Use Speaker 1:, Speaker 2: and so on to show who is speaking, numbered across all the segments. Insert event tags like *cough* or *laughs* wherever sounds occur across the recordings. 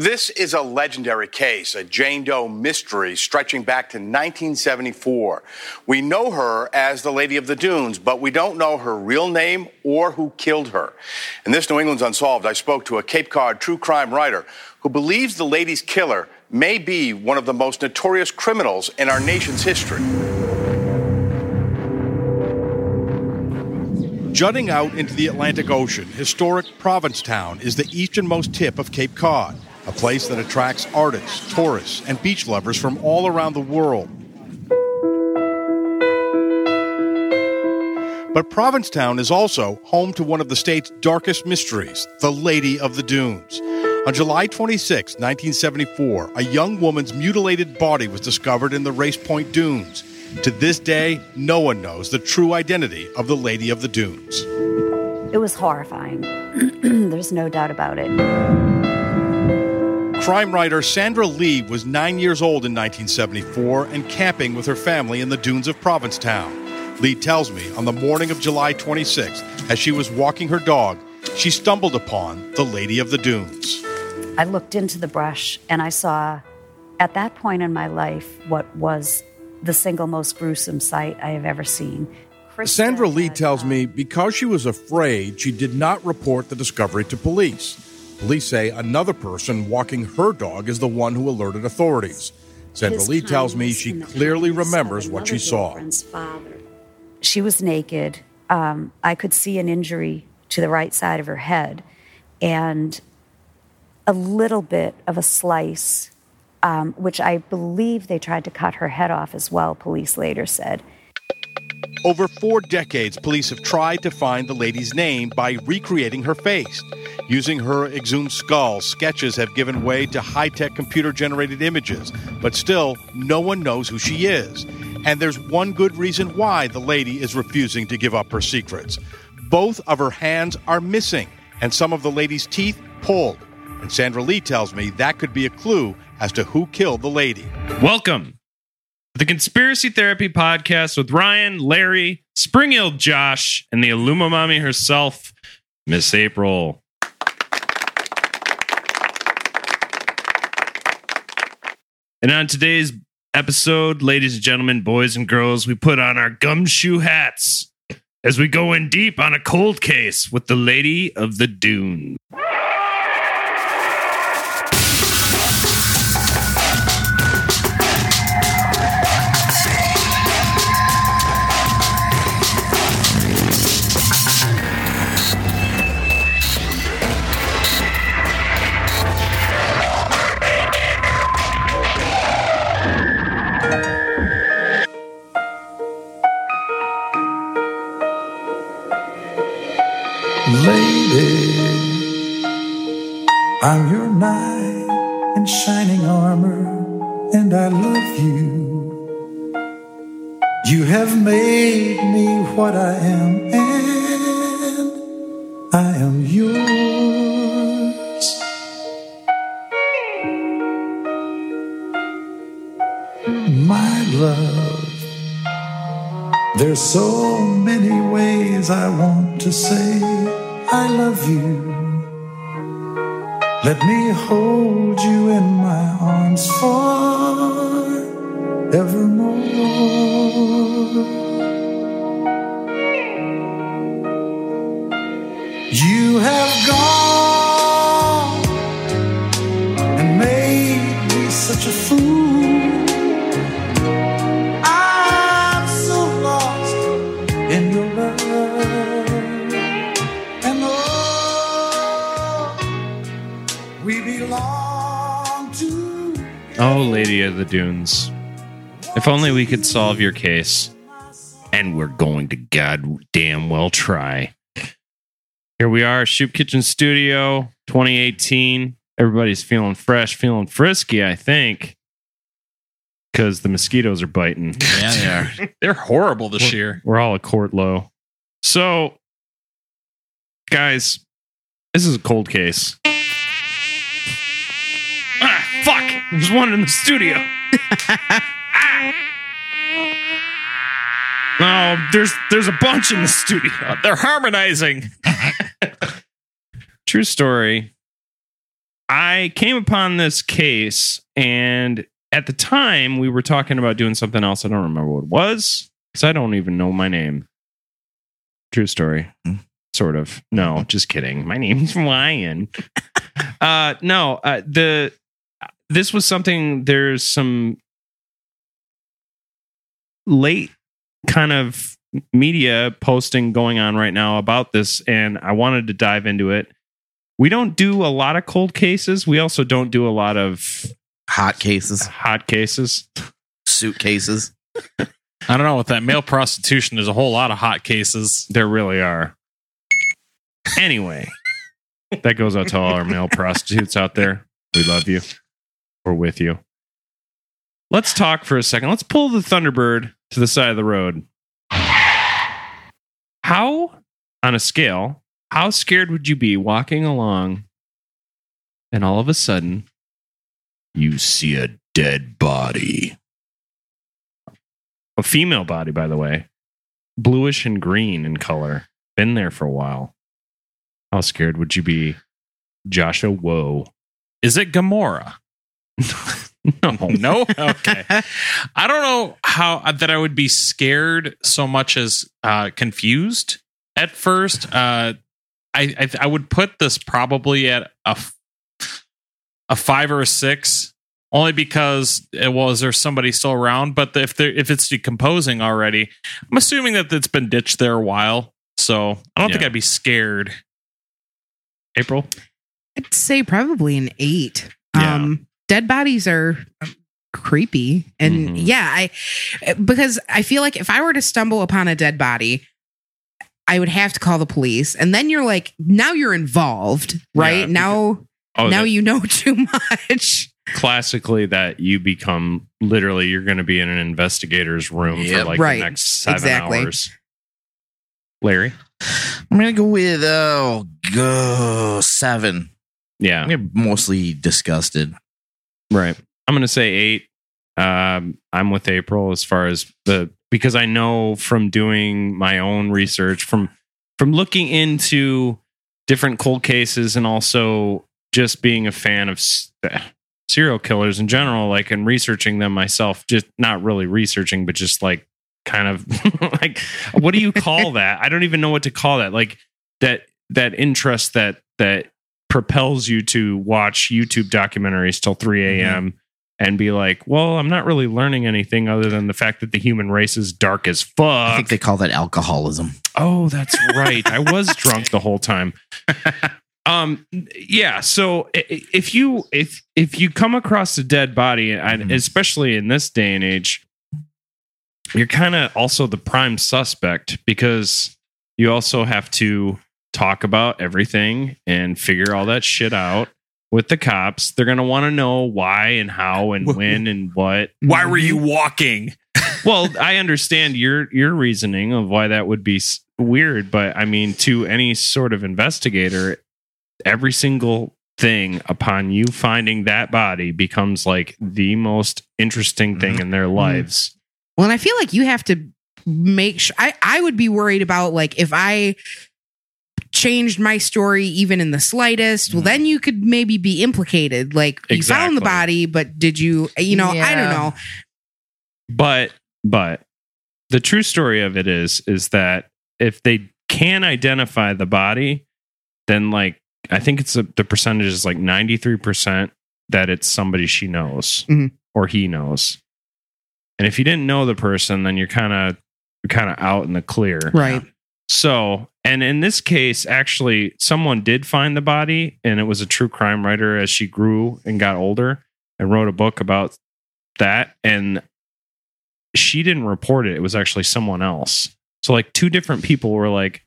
Speaker 1: This is a legendary case, a Jane Doe mystery stretching back to 1974. We know her as the Lady of the Dunes, but we don't know her real name or who killed her. In this New England's Unsolved, I spoke to a Cape Cod true crime writer who believes the lady's killer may be one of the most notorious criminals in our nation's history.
Speaker 2: Jutting out into the Atlantic Ocean, historic Provincetown is the easternmost tip of Cape Cod, a place that attracts artists, tourists, and beach lovers from all around the world. But Provincetown is also home to one of the state's darkest mysteries, the Lady of the Dunes. On July 26, 1974, a young woman's mutilated body was discovered in the Race Point Dunes. To this day, no one knows the true identity of the Lady of the Dunes.
Speaker 3: It was horrifying. *clears throat* There's no doubt about it.
Speaker 2: Crime writer Sandra Lee was nine years old in 1974 and camping with her family in the dunes of Provincetown. Lee tells me on the morning of July 26th, as she was walking her dog, she stumbled upon the Lady of the Dunes.
Speaker 3: I looked into the brush and I saw, at that point in my life, what was the single most gruesome sight I have ever seen. Krista
Speaker 4: Sandra Lee
Speaker 3: had,
Speaker 4: tells
Speaker 3: um,
Speaker 4: me because she was afraid, she did not report the discovery to police. Police say another person walking her dog is the one who alerted authorities. Sandra Lee tells me she clearly remembers what she saw.
Speaker 3: She was naked. Um, I could see an injury to the right side of her head and a little bit of a slice, um, which I believe they tried to cut her head off as well, police later said.
Speaker 2: Over four decades, police have tried to find the lady's name by recreating her face. Using her exhumed skull, sketches have given way to high tech computer generated images, but still, no one knows who she is. And there's one good reason why the lady is refusing to give up her secrets. Both of her hands are missing, and some of the lady's teeth pulled. And Sandra Lee tells me that could be a clue as to who killed the lady.
Speaker 5: Welcome the Conspiracy Therapy Podcast with Ryan, Larry, Spring-Heeled Josh, and the Illumamami herself, Miss April. And on today's episode, ladies and gentlemen, boys and girls, we put on our gumshoe hats as we go in deep on a cold case with the Lady of the Dune.
Speaker 6: Lady, I'm your knight in shining armor, and I love you. You have made me what I am, and I am yours. My love. There's so many ways I want to say I love you. Let me hold you in my arms forevermore. Oh,
Speaker 5: Lady of the Dunes. If only we could solve your case. And we're going to goddamn well try. Here we are, Shoop Kitchen Studio 2018. Everybody's feeling fresh, feeling frisky, I think. Because the mosquitoes are biting.
Speaker 7: Yeah, they are. *laughs* They're horrible this year.
Speaker 5: We're all a court low. So, guys, this is a cold case. Ah, fuck! *laughs* There's one in the studio. *laughs* Ah. Oh, there's there's a bunch in the studio.
Speaker 7: They're harmonizing. *laughs*
Speaker 5: True story. I came upon this case, and at the time, we were talking about doing something else. I don't remember what it was because I don't even know my name. True story.
Speaker 8: Hmm.
Speaker 5: Sort of. No, just kidding. My name's Ryan. uh, no, uh, the this was something. There's some late kind of media posting going on right now about this, and I wanted to dive into it. We don't do a lot of cold cases. We also don't do a lot of
Speaker 8: Hot cases,
Speaker 5: hot cases.
Speaker 8: suitcases.
Speaker 7: I don't know. With that male prostitution, there's a whole lot of hot cases.
Speaker 5: There really are. Anyway, that goes out to all our male prostitutes out there. We love you. We're with you. Let's talk for a second. Let's pull the Thunderbird to the side of the road. How, on a scale, how scared would you be walking along and all of a sudden you see a dead body? A female body, by the way. Bluish and green in color. Been there for a while. How scared would you be? Joshua Whoa.
Speaker 7: Is it Gamora? *laughs*
Speaker 5: No.
Speaker 7: No. Okay. I don't know how that I would be scared so much as uh, confused at first. Uh, I, I I would put this probably at a a five or a six, only because uh, well, is there somebody still around? But if there if it's decomposing already, I'm assuming that it's been ditched there a while. So I don't think I'd be scared.
Speaker 5: April?
Speaker 9: I'd say probably an eight.
Speaker 5: Yeah.
Speaker 9: Um, dead bodies are creepy, and
Speaker 5: Mhm.
Speaker 9: yeah, I because I feel like if I were to stumble upon a dead body, I would have to call the police, and then you're like, now you're involved, right?
Speaker 5: Yeah.
Speaker 9: now,
Speaker 5: Oh,
Speaker 9: now
Speaker 5: that-
Speaker 9: you know *laughs* too much.
Speaker 5: classically that you become literally you're going to be in an investigator's room for like
Speaker 9: Right.
Speaker 5: the next seven
Speaker 9: Exactly.
Speaker 5: hours. Larry?
Speaker 8: I'm gonna go with oh, go seven.
Speaker 5: Yeah.
Speaker 8: I'm mostly disgusted.
Speaker 5: Right. I'm going to say eight. Um, I'm with April as far as the because I know from doing my own research from from looking into different cold cases and also just being a fan of s- serial killers in general, like and researching them myself. Just not really researching, but just like kind of *laughs* like what do you call *laughs* that? I don't even know what to call that. Like that that interest that that propels you to watch YouTube documentaries till 3 a.m. and be like, well, I'm not really learning anything other than the fact that the human race is dark as fuck.
Speaker 8: I think they call that alcoholism.
Speaker 5: oh, that's *laughs* right. I was drunk the whole time. *laughs* Um, yeah. So if you if if you come across a dead body, and
Speaker 8: Mhm.
Speaker 5: especially in this day and age, you're kind of also the prime suspect because you also have to talk about everything and figure all that shit out with the cops. They're going to want to know why and how and when and what.
Speaker 7: Why were you mm-hmm. walking? *laughs*
Speaker 5: Well, I understand your your reasoning of why that would be s- weird, but I mean to any sort of investigator, every single thing upon you finding that body becomes like the most interesting thing mm-hmm. in their mm-hmm. lives.
Speaker 9: Well, and I feel like you have to make sure. I, I would be worried about like if I changed my story even in the slightest. Well, then you could maybe be implicated. Like you found the body, but did you? You know, I don't know.
Speaker 5: But but the true story of it is is that if they can identify the body, then like I think it's a, the percentage is like ninety three percent that it's somebody she knows
Speaker 9: Mhm.
Speaker 5: or he knows. And if you didn't know the person, then you're kind of you're kind of out in the clear,
Speaker 9: Right.
Speaker 5: So, and in this case, actually, someone did find the body, and it was a true crime writer as she grew and got older and wrote a book about that. And she didn't report it, it was actually someone else. So, like, two different people were like,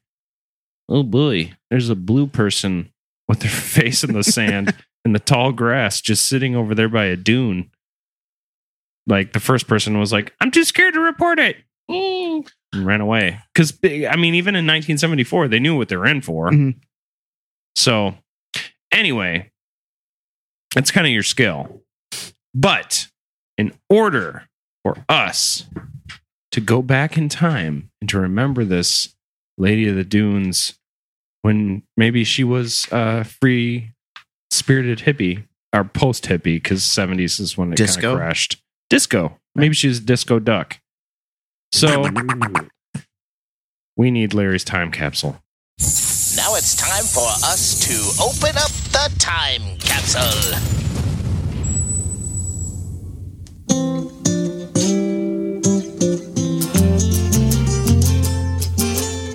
Speaker 5: oh boy, there's a blue person with their *laughs* face in the sand in the tall grass just sitting over there by a dune. Like, the first person was like, I'm too scared to report it. Mm, ran away. Because, I mean, even in 1974, they knew what they were in for.
Speaker 9: Mhm.
Speaker 5: So, anyway, that's kind of your skill. But in order for us to go back in time and to remember this Lady of the Dunes when maybe she was a free spirited hippie or post hippie because 70s is when it kind of crashed. Disco. Maybe she's a disco duck. So we need Larry's time capsule.
Speaker 10: Now it's time for us to open up the time capsule.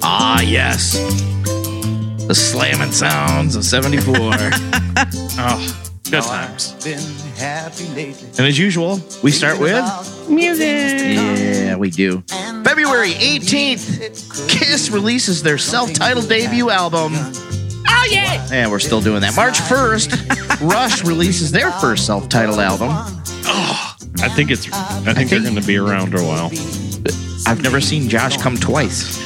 Speaker 8: Ah, yes. The slamming sounds of 74.
Speaker 7: Oh, *laughs* good times.
Speaker 8: and as usual, we start with music. Yeah, we do. February 18th, Kiss releases their self titled debut album. Oh, yeah. And we're still doing that. March 1st, *laughs* Rush releases their first self titled album.
Speaker 5: Oh, I think it's I think, they're going to be around a while.
Speaker 8: I've never seen Josh come twice.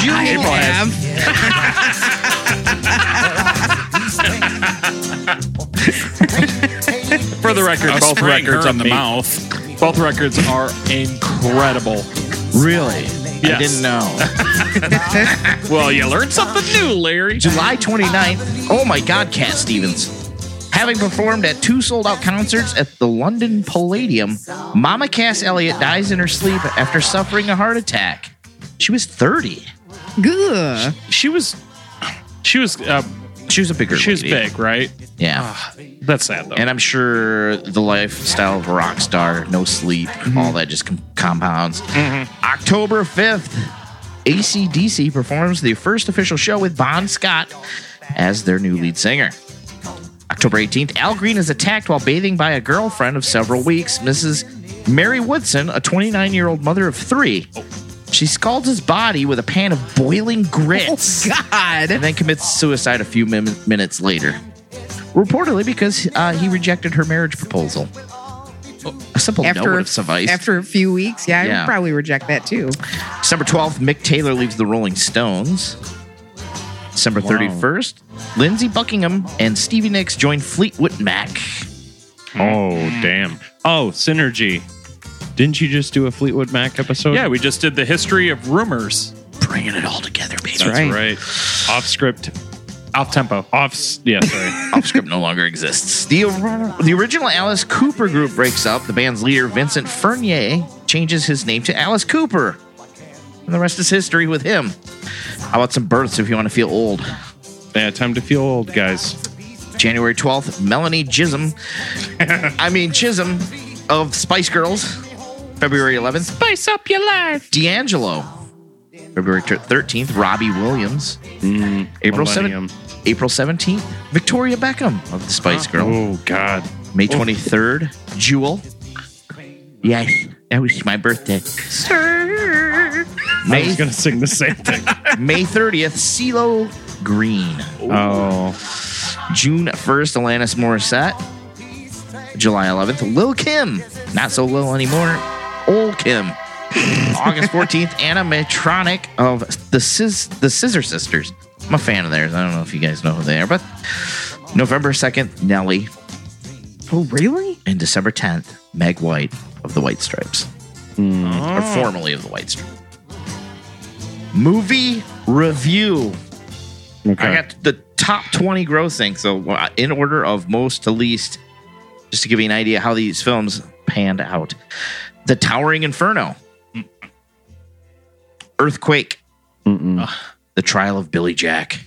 Speaker 8: June
Speaker 9: I have. *laughs*
Speaker 7: For the record,
Speaker 5: I
Speaker 7: both records on the
Speaker 5: meat.
Speaker 7: mouth. Both records are incredible.
Speaker 8: Really? I didn't know. *laughs*
Speaker 7: Well, you learned something new, Larry.
Speaker 8: July 29th. Oh my God, Cat Stevens. Having performed at two sold out concerts at the London Palladium, Mama Cass Elliot dies in her sleep after suffering a heart attack. She was 30.
Speaker 9: Good.
Speaker 7: She was, she was, uh,
Speaker 8: She was a bigger
Speaker 7: she was
Speaker 8: lady.
Speaker 7: big, right?
Speaker 8: Yeah.
Speaker 7: Ah, that's sad though.
Speaker 8: And I'm sure the lifestyle of a rock star, no sleep, mm-hmm. all that just com- compounds. Mm-hmm. October 5th, ACDC performs the first official show with Bon Scott as their new lead singer. October 18th, Al Green is attacked while bathing by a girlfriend of several weeks, Mrs. Mary Woodson, a 29 year old mother of three. Oh. She scalds his body with a pan of boiling grits Oh,
Speaker 9: God.
Speaker 8: and then commits suicide a few min- minutes later. Reportedly because uh, he rejected her marriage proposal. A simple no would
Speaker 9: After
Speaker 8: have sufficed.
Speaker 9: after a few weeks, yeah, I would probably reject that too.
Speaker 8: December 12th, Mick Taylor leaves the Rolling Stones. December 31st, Lindsey Buckingham and Stevie Nicks join Fleetwood Mac.
Speaker 5: Oh, damn. Oh, Synergy. Didn't you just do a Fleetwood Mac episode?
Speaker 7: yeah, we just did the history of rumors.
Speaker 8: Bringing it all together, baby.
Speaker 5: That's
Speaker 9: right.
Speaker 5: right. Off script.
Speaker 7: Off tempo.
Speaker 5: Off. Yeah, sorry. *laughs*
Speaker 8: Off script no longer exists. The, the original Alice Cooper group breaks up. The band's leader, Vincent Furnier, changes his name to Alice Cooper. And the rest is history with him. How about some births if you want to feel old?
Speaker 5: yeah, time to feel old, guys.
Speaker 8: January 12th, Melanie Chisholm. *laughs* I mean, Chisholm of Spice Girls. February 11th,
Speaker 9: Spice up your life.
Speaker 8: D'Angelo. February 13th, Robbie Williams. Mm, April, 7th, April 17th, Victoria Beckham of the Spice Girls.
Speaker 5: Oh, God.
Speaker 8: May 23rd, Jewel. Yes, that was my birthday.
Speaker 5: I
Speaker 8: May,
Speaker 5: was going to sing the same thing. *laughs*
Speaker 8: May 30th, CeeLo Green.
Speaker 5: oh.
Speaker 8: June 1st, Alanis Morissette. July 11th, Lil Kim. Not so Lil anymore. Old Kim. August *laughs* 14th, Ana Matronic of the Sis- the Scissor Sisters. I'm a fan of theirs. I don't know if you guys know who they are, but November 2nd, Nelly.
Speaker 9: Oh, really?
Speaker 8: And December 10th, Meg White of the White Stripes. Or formerly of the White Stripes. Movie review.
Speaker 5: Okay.
Speaker 8: I got the top 20 grossing. So, uh, in order of most to least, just to give you an idea how these films panned out The Towering Inferno, Earthquake, Ugh. The Trial of Billy Jack,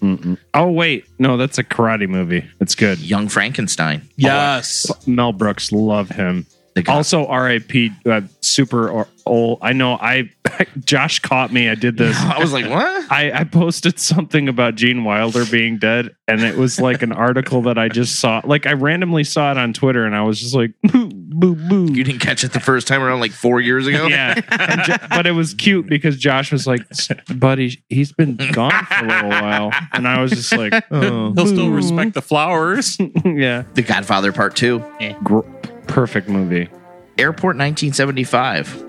Speaker 5: oh, wait. No, that's a karate movie. It's good.
Speaker 8: Young Frankenstein.
Speaker 7: Yes.
Speaker 5: Mel Brooks, love him.
Speaker 8: The guy-
Speaker 5: Also, R.I.P. Uh, super or, old. I know. I *laughs* Josh caught me. I did this. *laughs*
Speaker 8: I was like, what?
Speaker 5: I, I posted something about Gene Wilder being dead, and it was like an article that I just saw. Like I randomly saw it on Twitter, and I was just like, *laughs* boo, boo, boo.
Speaker 8: You didn't catch it the first time around like four years ago?
Speaker 5: Yeah, *laughs* And Jo- but it was cute because Josh was like, "Buddy, he's been gone for a little while," and I was just like, *laughs* "Oh,
Speaker 7: He'll still respect the flowers. *laughs*
Speaker 5: yeah."
Speaker 8: The Godfather Part 2,
Speaker 5: Gr- perfect movie.
Speaker 8: Airport 1975.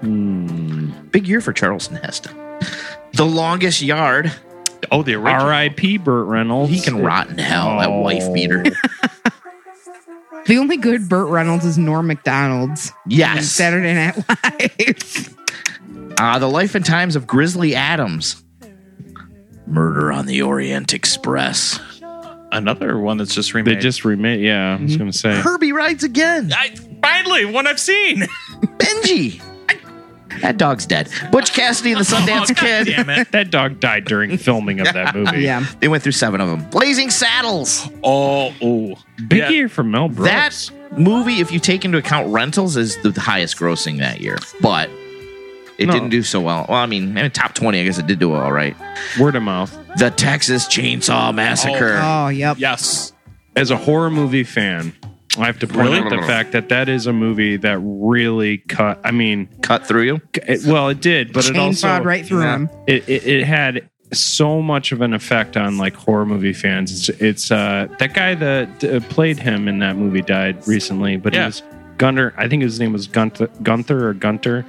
Speaker 8: Hmm. Big year for Charleston Heston. The Longest Yard.
Speaker 7: Oh, the original.
Speaker 5: R.I.P. Burt Reynolds.
Speaker 8: He can rot in hell, that wife beater. Oh.
Speaker 9: The only good Burt Reynolds is Norm Macdonald's. in
Speaker 8: Yes.
Speaker 9: Saturday Night Live. *laughs*
Speaker 8: Uh, the Life and Times of Grizzly Adams. Murder on the Orient Express.
Speaker 7: another one that's just remade.
Speaker 5: They just remade. Yeah, I was
Speaker 7: Mm-hmm.
Speaker 5: going to say.
Speaker 8: Herbie rides again.
Speaker 7: I, finally one I've seen. *laughs*
Speaker 8: Benji. That dog's dead. Butch Cassidy and the Sundance *laughs*
Speaker 7: Oh,
Speaker 8: Kid.
Speaker 7: damn it.
Speaker 5: That dog died during filming of that *laughs* movie.
Speaker 9: Yeah.
Speaker 8: They went through seven of them. Blazing Saddles.
Speaker 7: Oh, oh.
Speaker 5: Big
Speaker 7: Yeah.
Speaker 5: year for Mel Brooks.
Speaker 8: That movie, if you take into account rentals, is the highest grossing that year. But it
Speaker 5: No.
Speaker 8: didn't do so well. Well, I mean, in top 20, I guess it did do all right.
Speaker 5: word of mouth.
Speaker 8: The Texas Chainsaw Massacre.
Speaker 9: Oh, oh yep.
Speaker 7: Yes.
Speaker 5: As a horror movie fan, I have to point out the fact that that is a movie that really cut. I mean,
Speaker 8: Cut through you.
Speaker 5: it, well, it did, but it also
Speaker 9: right through
Speaker 8: Yeah.
Speaker 9: him.
Speaker 5: it, it, it had so much of an effect on like horror movie fans. It's, it's uh, that guy that uh, played him in that movie died recently, but
Speaker 7: Yeah.
Speaker 5: he was Gunter. I think his name was Gunther, Gunther or Gunter.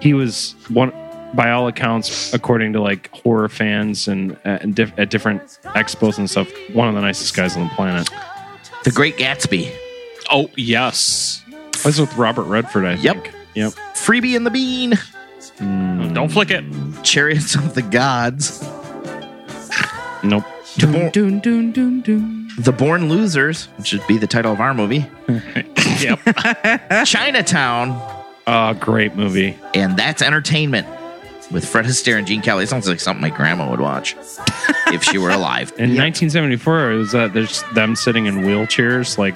Speaker 5: He was one by all accounts, according to like horror fans and, uh, and diff- at different expos and stuff, one of the nicest guys on the planet.
Speaker 8: The Great Gatsby.
Speaker 7: Oh, yes.
Speaker 5: Was with Robert Redford, I
Speaker 8: Yep.
Speaker 5: think. Yep.
Speaker 8: Freebie and the Bean. Hmm.
Speaker 7: Oh, don't flick it.
Speaker 8: Chariots of the Gods.
Speaker 5: Nope.
Speaker 8: The, Bor-
Speaker 9: Dun, dun, dun, dun.
Speaker 8: the Born Losers, which should be the title of our movie. *laughs*
Speaker 7: Yep. *laughs*
Speaker 8: Chinatown.
Speaker 5: Oh, great movie.
Speaker 8: And That's Entertainment with Fred Astaire and Gene Kelly. It sounds like something my grandma would watch if she were alive. *laughs*
Speaker 5: In 1974, it was that there's them sitting in wheelchairs, like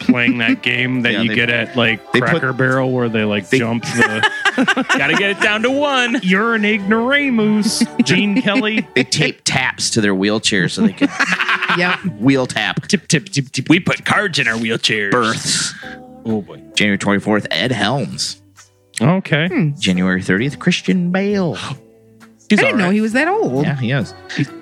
Speaker 5: playing that game that
Speaker 8: Yeah,
Speaker 5: you
Speaker 8: they-
Speaker 5: get at like
Speaker 8: they put-
Speaker 5: Cracker Barrel, where they like jump the. *laughs*
Speaker 7: Gotta get it down to one.
Speaker 5: You're an ignoramus, Gene *laughs* Kelly.
Speaker 8: They tape taps to their wheelchair so they could
Speaker 9: Yep.
Speaker 8: wheel tap
Speaker 5: Tip tip tip tip.
Speaker 7: We put cards in our wheelchairs.
Speaker 8: births.
Speaker 7: Oh, boy.
Speaker 8: January 24th, Ed Helms.
Speaker 5: Okay. Hmm.
Speaker 8: January 30th, Christian Bale. *gasps*
Speaker 7: He's
Speaker 9: I didn't
Speaker 7: all
Speaker 9: know
Speaker 7: right.
Speaker 9: he was that old.
Speaker 8: Yeah, he is.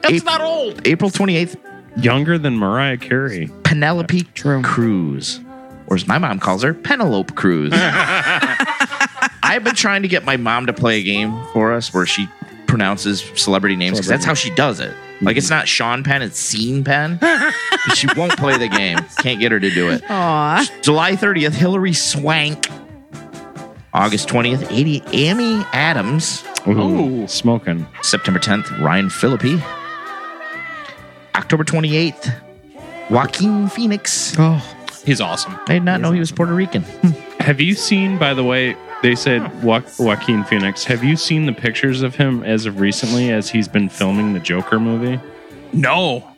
Speaker 7: That's not old.
Speaker 8: April 28th,
Speaker 5: Younger than Mariah Carey.
Speaker 8: Penelope
Speaker 9: True.
Speaker 8: Cruz. Or as my mom calls her, Penelope Cruz. *laughs* *laughs* I've been trying to get my mom to play a game for us where she pronounces celebrity names because that's how she does it. Like it's mm-hmm. not Sean Penn, it's Scene Penn. *laughs* she won't play the game. Can't get her to do it.
Speaker 9: Aw.
Speaker 8: July 30th, Hilary Swank. August 20th, 80, Amy Adams.
Speaker 5: Ooh, smoking.
Speaker 8: September 10th, Ryan Phillippe. October 28th, Joaquin Phoenix.
Speaker 9: Oh.
Speaker 7: He's awesome.
Speaker 8: I did not know he was Puerto Rican. *laughs*
Speaker 5: Have you seen, by the way, they said jo- Joaquin Phoenix. Have you seen the pictures of him as of recently as he's been filming the Joker movie?
Speaker 7: No.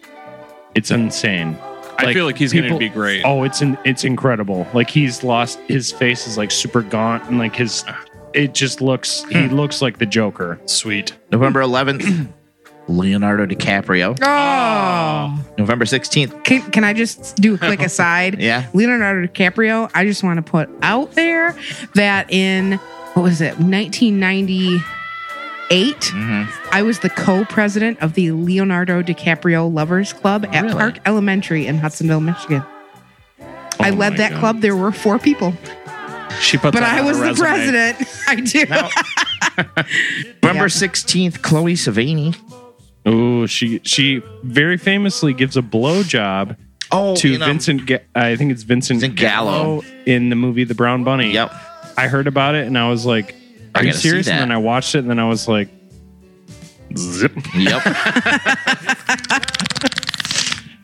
Speaker 5: It's insane.
Speaker 7: I feel like he's going to be great.
Speaker 5: Oh, it's in, it's incredible. Like he's lost his face is like super gaunt and like his it just looks he
Speaker 7: Hmm.
Speaker 5: looks like the Joker.
Speaker 7: Sweet.
Speaker 8: November 11th, *clears throat* Leonardo DiCaprio.
Speaker 9: Oh.
Speaker 8: November 16th,
Speaker 9: Can, can I just do like a *laughs* quick aside?
Speaker 8: Yeah.
Speaker 9: Leonardo DiCaprio, I just want to put out there that in, what was it, 1998,
Speaker 8: Mm-hmm.
Speaker 9: I was the co president of the Leonardo DiCaprio Lovers Club at
Speaker 8: Really?
Speaker 9: Park Elementary in Hudsonville, Michigan. I
Speaker 5: Oh
Speaker 9: led that
Speaker 5: God.
Speaker 9: club. There were four people,
Speaker 7: She puts
Speaker 9: but
Speaker 7: that
Speaker 9: I
Speaker 7: on
Speaker 9: was the president. *laughs* I do. *laughs*
Speaker 8: November
Speaker 9: Yeah.
Speaker 8: 16th, Chloe Sevigny.
Speaker 5: Oh, she she very famously gives a blowjob
Speaker 8: Oh,
Speaker 5: to
Speaker 8: in, um,
Speaker 5: Vincent. Ga- I think it's Vincent,
Speaker 8: Vincent Gallo.
Speaker 5: in the movie The Brown Bunny.
Speaker 8: Yep.
Speaker 5: I heard about it and I was like,
Speaker 8: I
Speaker 5: "Are you serious?" And then I watched it and then I was like, "Zip."
Speaker 8: Yep. *laughs*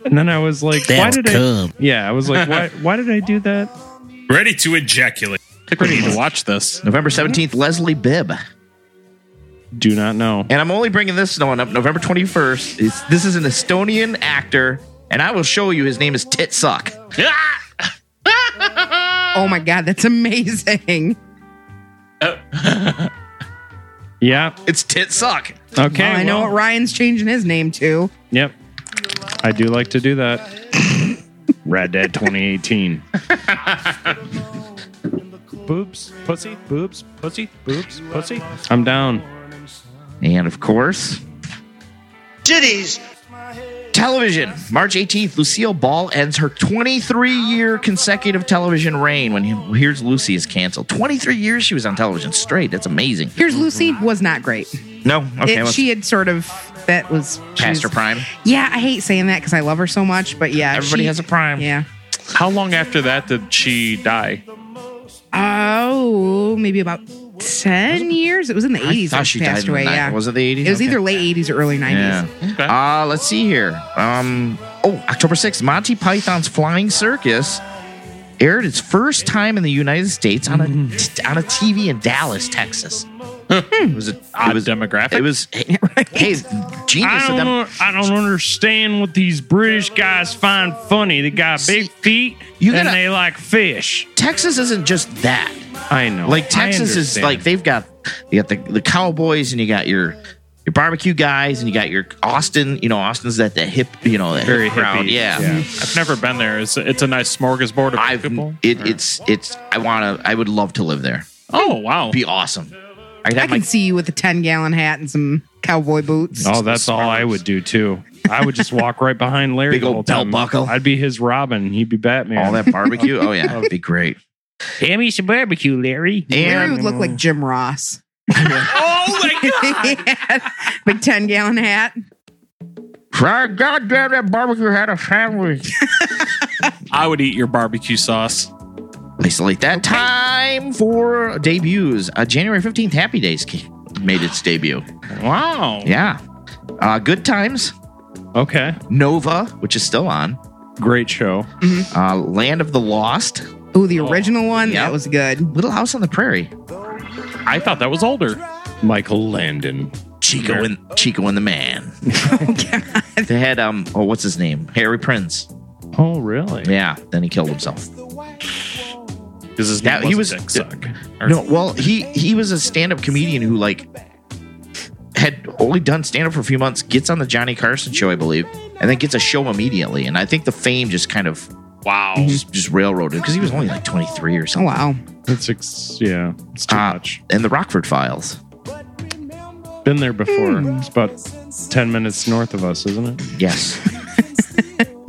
Speaker 5: And then I was like, "Why did I?" Yeah, I was like, "Why? *laughs* Why did I do that?"
Speaker 11: Ready to ejaculate.
Speaker 7: I think we need to watch this.
Speaker 8: November 17th, Leslie Bibb.
Speaker 5: Do not know.
Speaker 8: And I'm only bringing this one up November 21st. It's, this is an Estonian actor, and I will show you his name is Tit Suck. Ah!
Speaker 9: oh my God, that's amazing. *laughs*
Speaker 5: Yeah.
Speaker 8: It's Tit Suck.
Speaker 5: Okay.
Speaker 9: Well, I know
Speaker 5: well,
Speaker 9: what Ryan's changing his name to.
Speaker 5: Yep. I do like to do that. *laughs* Rad Dad 2018. *laughs* boobs, pussy, boobs, pussy, boobs, pussy. I'm down.
Speaker 8: And of course,
Speaker 10: Titties.
Speaker 8: Television. March 18th, Lucille Ball ends her 23 year consecutive television reign when Here's Lucy is canceled. 23 years she was on television straight. That's amazing.
Speaker 9: Here's Lucy was not great.
Speaker 8: No, okay.
Speaker 9: It- she had sort of that was
Speaker 8: past her prime.
Speaker 9: Yeah, I hate saying that because I love her so much, but yeah,
Speaker 8: Everybody
Speaker 9: she-
Speaker 8: has a prime.
Speaker 9: Yeah.
Speaker 7: How long after that did she die?
Speaker 9: Oh, maybe about ten years. It was in the
Speaker 8: I
Speaker 9: eighties.
Speaker 8: thought she died
Speaker 9: passed
Speaker 8: in the
Speaker 9: away. Yeah,
Speaker 8: Was it the 80s?
Speaker 9: It was
Speaker 8: Okay.
Speaker 9: either late eighties or early nineties.
Speaker 8: Yeah.
Speaker 9: nineties.
Speaker 7: Okay.
Speaker 8: Uh, let's see here. Um, oh, October 6th, Monty Python's Flying Circus aired its first time in the United States on a on a TV in Dallas, Texas. it was a
Speaker 7: Odd
Speaker 8: it was,
Speaker 7: demographic.
Speaker 8: It was *laughs* hey, hey, genius
Speaker 5: I
Speaker 8: of them.
Speaker 5: don't, I don't understand what these British guys find funny. They got big feet
Speaker 8: you
Speaker 5: and
Speaker 8: gotta-
Speaker 5: they like fish.
Speaker 8: Texas isn't just that.
Speaker 5: I know.
Speaker 8: Like Texas is like they've got you got the, the cowboys and you got your your barbecue guys and you got your Austin. You know, Austin's that the hip, you know, that
Speaker 5: Very
Speaker 8: hip crowd. Yeah.
Speaker 5: yeah.
Speaker 7: I've never been there. It's it's a nice smorgasbord of
Speaker 8: I've
Speaker 7: people.
Speaker 8: it, it's it's I want to I would love to live there.
Speaker 7: Oh wow!
Speaker 8: Be awesome. I'd
Speaker 9: I can
Speaker 8: my
Speaker 9: see you with a 10 gallon hat and some cowboy boots.
Speaker 5: Oh, that's all I would do too. I would just walk right behind Larry.
Speaker 8: Big
Speaker 5: the
Speaker 8: old
Speaker 5: whole
Speaker 8: belt
Speaker 5: time.
Speaker 8: buckle.
Speaker 5: I'd be his Robin. He'd be Batman.
Speaker 8: all that barbecue. Oh yeah, that'd be great.
Speaker 5: Hand me some barbecue, Larry.
Speaker 9: Larry
Speaker 8: And
Speaker 9: would look like Jim Ross. *laughs*
Speaker 7: oh my god! *laughs*
Speaker 9: Big 10 gallon hat.
Speaker 8: God damn that barbecue had a family.
Speaker 7: I would eat your barbecue sauce.
Speaker 8: Isolate that time for debuts. Uh, January fifteenth, Happy Days ca- made its debut.
Speaker 7: Wow.
Speaker 8: Yeah, uh, Good Times,
Speaker 5: Okay.
Speaker 8: Nova, which is still on.
Speaker 5: Great show.
Speaker 8: Uh, Land of the Lost,
Speaker 9: Oh, the original one?
Speaker 8: yeah.
Speaker 9: That was good.
Speaker 8: Little House on the Prairie,
Speaker 7: I thought that was older.
Speaker 5: Michael Landon.
Speaker 8: Chico and Chico and the Man. *laughs* They had um oh what's his name Harry Prince.
Speaker 5: Oh, really?
Speaker 8: Yeah, then he killed himself.
Speaker 7: Because his
Speaker 8: Yeah, he
Speaker 7: was
Speaker 8: was-
Speaker 7: Dick Suck. Or-
Speaker 8: No, well he he was a stand up comedian who like had only done stand up for a few months, gets on the Johnny Carson show, I believe, and then gets a show immediately. And I think the fame just kind of
Speaker 7: Wow.
Speaker 8: just, just railroaded because he was only like 23 or something.
Speaker 9: Oh, wow.
Speaker 5: It's ex- yeah. It's too
Speaker 8: Uh,
Speaker 5: much.
Speaker 8: and the Rockford Files.
Speaker 5: Been there before. It's about ten minutes north of us, isn't it?
Speaker 8: Yes.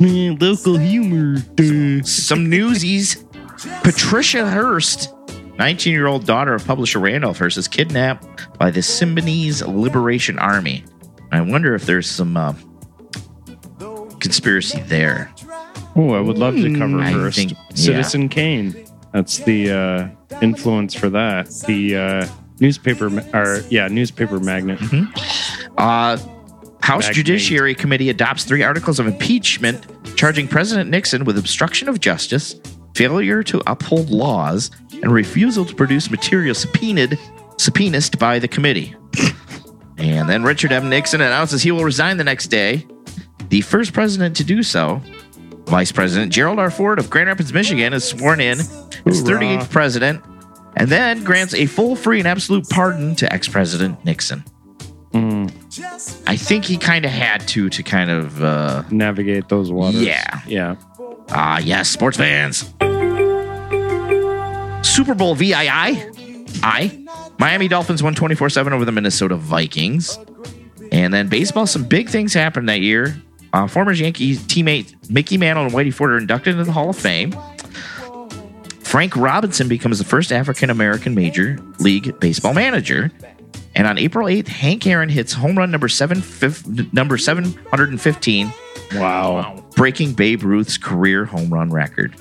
Speaker 8: *laughs*
Speaker 5: local humor.
Speaker 8: Some newsies. Patricia Hearst, 19 year old daughter of publisher Randolph Hearst, is kidnapped by the Symbionese Liberation Army. I wonder if there's some uh, conspiracy there.
Speaker 5: Oh, I would love to cover
Speaker 8: I
Speaker 5: first.
Speaker 8: think-
Speaker 5: Citizen Kane. That's the uh, influence for that. The uh, newspaper, ma- or yeah, newspaper magnet.
Speaker 8: Uh, House
Speaker 5: Magnate.
Speaker 8: Judiciary Committee adopts three articles of impeachment charging President Nixon with obstruction of justice, failure to uphold laws, and refusal to produce material subpoenaed subpoenaed by the committee. and then Richard M. Nixon announces he will resign the next day. The first president to do so, Vice President Gerald R. Ford of Grand Rapids, Michigan, is sworn in as
Speaker 5: Hoorah.
Speaker 8: 38th president and then grants a full, free, and absolute pardon to ex President Nixon. I think he kind of had to to kind of uh
Speaker 5: Navigate those waters.
Speaker 8: Yeah.
Speaker 5: Yeah.
Speaker 8: Ah yes, sports fans. Super Bowl VII. I Miami Dolphins won 24-7 over the Minnesota Vikings. And then baseball, some big things happened that year. Uh, former Yankees teammate Mickey Mantle and Whitey Ford are inducted into the Hall of Fame. Frank Robinson becomes the first African American Major League Baseball manager. And on April 8th, Hank Aaron hits home run number seven, fif- number 715,
Speaker 5: Wow.
Speaker 8: breaking Babe Ruth's career home run record.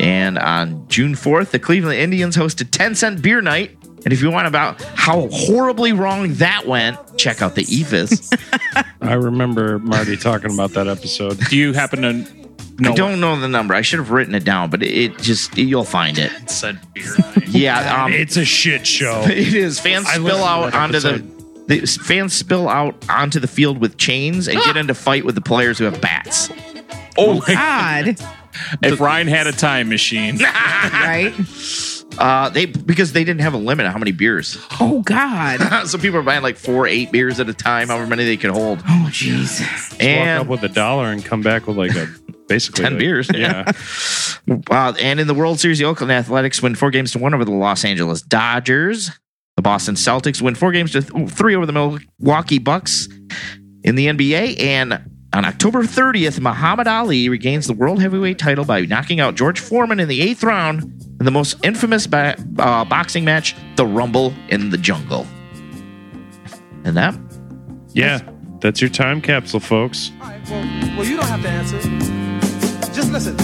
Speaker 8: And on June 4th, the Cleveland Indians hosted 10 cent beer night. And if you want about how horribly wrong that went, check out the EVIS. *laughs*
Speaker 5: I remember Marty talking about that episode.
Speaker 7: Do you happen to know?
Speaker 8: I don't know the number. I should have written it down, but it, it just you'll find it.
Speaker 7: what said beer night.
Speaker 8: Yeah, *laughs* um,
Speaker 5: It's a shit show. *laughs*
Speaker 8: it is. Fans
Speaker 5: I
Speaker 8: spill out onto the,
Speaker 5: episode.
Speaker 8: the fans spill out onto the field with chains and get *gasps* into fight with the players who have bats.
Speaker 7: Oh,
Speaker 9: God.
Speaker 7: if Ryan had a time machine, *laughs*
Speaker 9: right?
Speaker 8: Uh, they because they didn't have a limit on how many beers.
Speaker 9: Oh, God.
Speaker 8: so people are buying like four, eight beers at a time, however many they could hold.
Speaker 9: Oh, jeez.
Speaker 5: Walk up with a dollar and come back with like a basically
Speaker 8: 10
Speaker 5: like-
Speaker 8: beers.
Speaker 5: Yeah. *laughs*
Speaker 8: Uh, and in the World Series, the Oakland Athletics win four games to one over the Los Angeles Dodgers. The Boston Celtics win four games to th- three over the Milwaukee Bucks in the NBA. And on October 30th, Muhammad Ali regains the world heavyweight title by knocking out George Foreman in the eighth round in the most infamous ba- uh, boxing match, the Rumble in the Jungle. And that
Speaker 5: yeah. That's your time capsule, folks.
Speaker 12: Well, well, you don't have to answer. Just listen.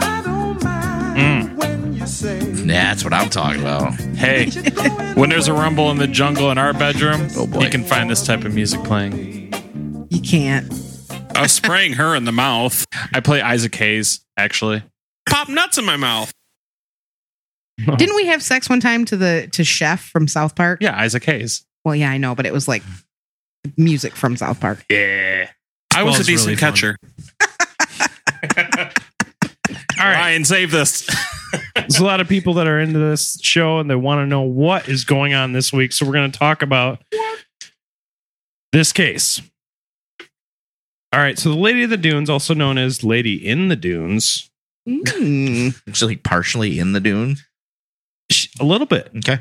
Speaker 12: I don't mind mm. when you say
Speaker 8: that's what I'm talking about.
Speaker 7: hey, when there's a rumble in the jungle in our bedroom,
Speaker 8: Oh, boy.
Speaker 7: you can find this type of music playing.
Speaker 9: You can't.
Speaker 11: I was spraying her in the mouth.
Speaker 7: I play Isaac Hayes, actually.
Speaker 11: Pop nuts in my mouth. *laughs*
Speaker 9: Didn't we have sex one time to the to Chef from South Park?
Speaker 7: Yeah, Isaac Hayes.
Speaker 9: Well, yeah, I know, but it was like music from South Park.
Speaker 7: Yeah. I was a decent
Speaker 11: really
Speaker 7: catcher. *laughs* All right. Ryan, save this.
Speaker 5: There's a lot of people that are into this show and they want to know what is going on this week. So we're going to talk about this case. All right. So the Lady of the Dunes, also known as Lady in the Dunes,
Speaker 9: Mm.
Speaker 8: It's like partially in the dune.
Speaker 5: a little bit.
Speaker 8: Okay.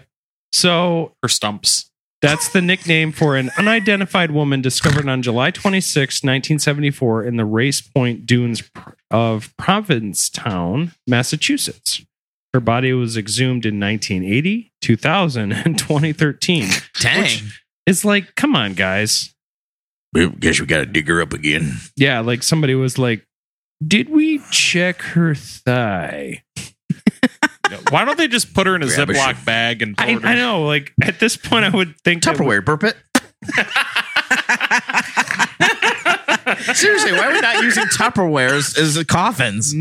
Speaker 5: So
Speaker 7: Her stumps.
Speaker 5: That's the nickname for an unidentified woman discovered on July 26, 1974, in the Race Point Dunes of Provincetown, Massachusetts. Her body was exhumed in 1980, 2000, and 2013.
Speaker 8: Dang.
Speaker 5: It's like, come on, guys.
Speaker 8: Guess we got to dig her up again.
Speaker 5: Yeah, like somebody was like, did we check her thigh? *laughs*
Speaker 7: Why don't they just put her in a
Speaker 8: Grab a
Speaker 7: Ziploc
Speaker 8: shit.
Speaker 7: bag and
Speaker 5: I, I know, like at this point, I would think that-
Speaker 8: Tupperware, burp it. *laughs* Seriously, why are we not using Tupperware as, as coffins?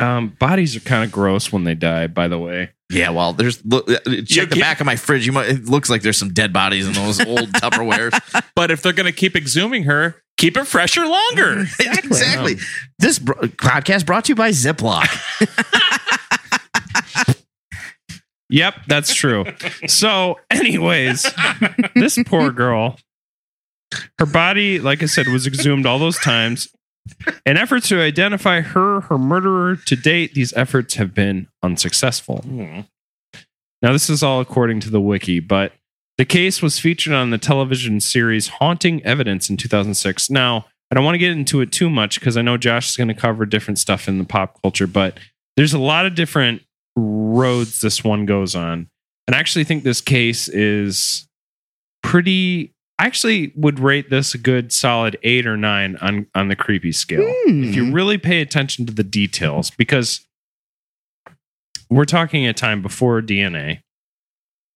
Speaker 5: um, bodies are kind of gross when they die. By the way,
Speaker 8: Yeah, well, there's look, uh, check the
Speaker 7: you-
Speaker 8: back of my fridge. You might, it looks like there's some dead bodies in those old *laughs* Tupperwares.
Speaker 7: But if they're going to keep exhuming her, keep it fresher longer. *laughs*
Speaker 8: exactly. This bro- podcast brought to you by Ziploc.
Speaker 5: Yep, that's true. so, anyways, this poor girl, her body, like I said, was exhumed all those times. In efforts to identify her, her murderer to date, these efforts have been unsuccessful. Hmm. Now, this is all according to the wiki, but the case was featured on the television series Haunting Evidence in 2006. Now, I don't want to get into it too much because I know Josh is going to cover different stuff in the pop culture, but there's a lot of different roads this one goes on. And I actually think this case is pretty. I actually would rate this a good solid eight or nine on, on the creepy scale. If you hmm. really pay attention to the details, because we're talking a time before DNA,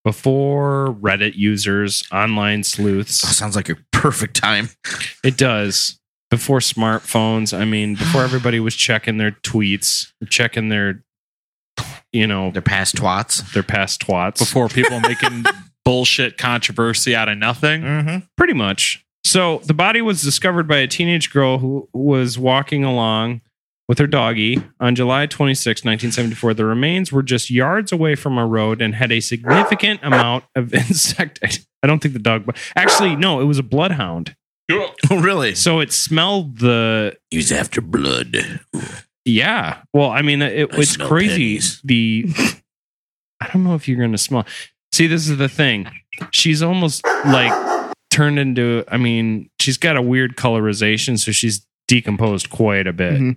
Speaker 5: before Reddit users, online sleuths.
Speaker 8: Oh, sounds like a perfect time.
Speaker 5: It does. Before smartphones, I mean, before everybody was checking their tweets, checking their, you know,
Speaker 8: They're past twats.
Speaker 5: They're past twats.
Speaker 7: Before people making *laughs* bullshit controversy out of nothing.
Speaker 8: Mm-hmm.
Speaker 5: Pretty much. So the body was discovered by a teenage girl who was walking along with her doggy on July 26, 1974. The remains were just yards away from a road and had a significant amount of *laughs* insect. I don't think the dog. but Actually, no, it was a bloodhound.
Speaker 8: Oh, really?
Speaker 5: So it smelled the
Speaker 8: He's after blood.
Speaker 5: Yeah. Well, I mean, it,
Speaker 8: I
Speaker 5: it's crazy.
Speaker 8: pennies.
Speaker 5: The I don't know if you're going to smell. See, this is the thing. She's almost like turned into. I mean, she's got a weird colorization, so she's decomposed quite a bit.
Speaker 9: Mhm.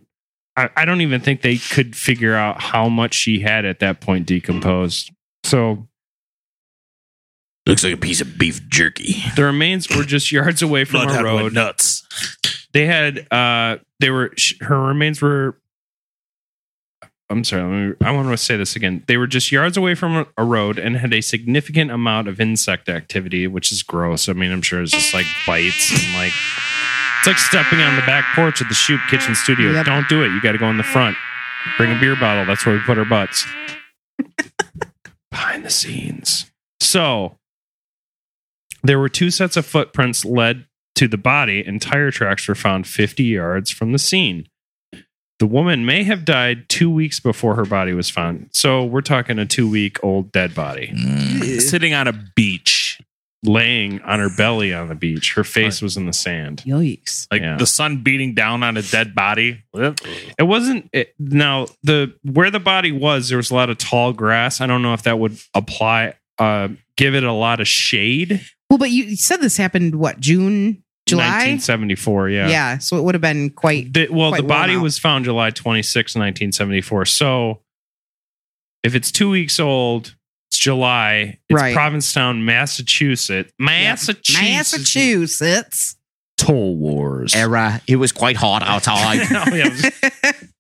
Speaker 5: I, I don't even think they could figure out how much she had at that point decomposed. So
Speaker 8: Looks like a piece of beef jerky.
Speaker 5: the remains were just yards away from a
Speaker 11: Bloodhound went
Speaker 5: road.
Speaker 11: nuts.
Speaker 5: they had uh they were sh- her remains were i'm sorry let me, i want to say this again. They were just yards away from a, a road and had a significant amount of insect activity which is gross. I mean i'm sure it's just like bites and like it's like stepping on the back porch of the shoot kitchen studio.
Speaker 9: Yep.
Speaker 5: don't do it. You got to go in the front. Bring a beer bottle. That's where we put our butts. Behind the scenes. So there were two sets of footprints led to the body, and tire tracks were found 50 yards from the scene. The woman may have died two weeks before her body was found. So we're talking a two week old dead body
Speaker 7: Sitting on a beach.
Speaker 5: laying on her belly on the beach. Her face was in the sand.
Speaker 9: Yikes.
Speaker 7: Like
Speaker 5: Yeah.
Speaker 7: the sun beating down on a dead body.
Speaker 5: It wasn't it, now the where the body was. There was a lot of tall grass. I don't know if that would apply. Uh, give it a lot of shade.
Speaker 9: Well, but you said this happened what June, July?
Speaker 5: 1974. Yeah.
Speaker 9: Yeah. so it would have been quite.
Speaker 5: The, well,
Speaker 9: quite
Speaker 5: the body
Speaker 9: out.
Speaker 5: was found July 26, 1974. So if it's two weeks old, it's July. It's
Speaker 9: Right.
Speaker 5: Provincetown, Massachusetts. Massachusetts.
Speaker 9: Massachusetts.
Speaker 5: Toll Wars.
Speaker 8: Era. It was quite hot outside. *laughs*
Speaker 5: Oh, yeah, was- *laughs*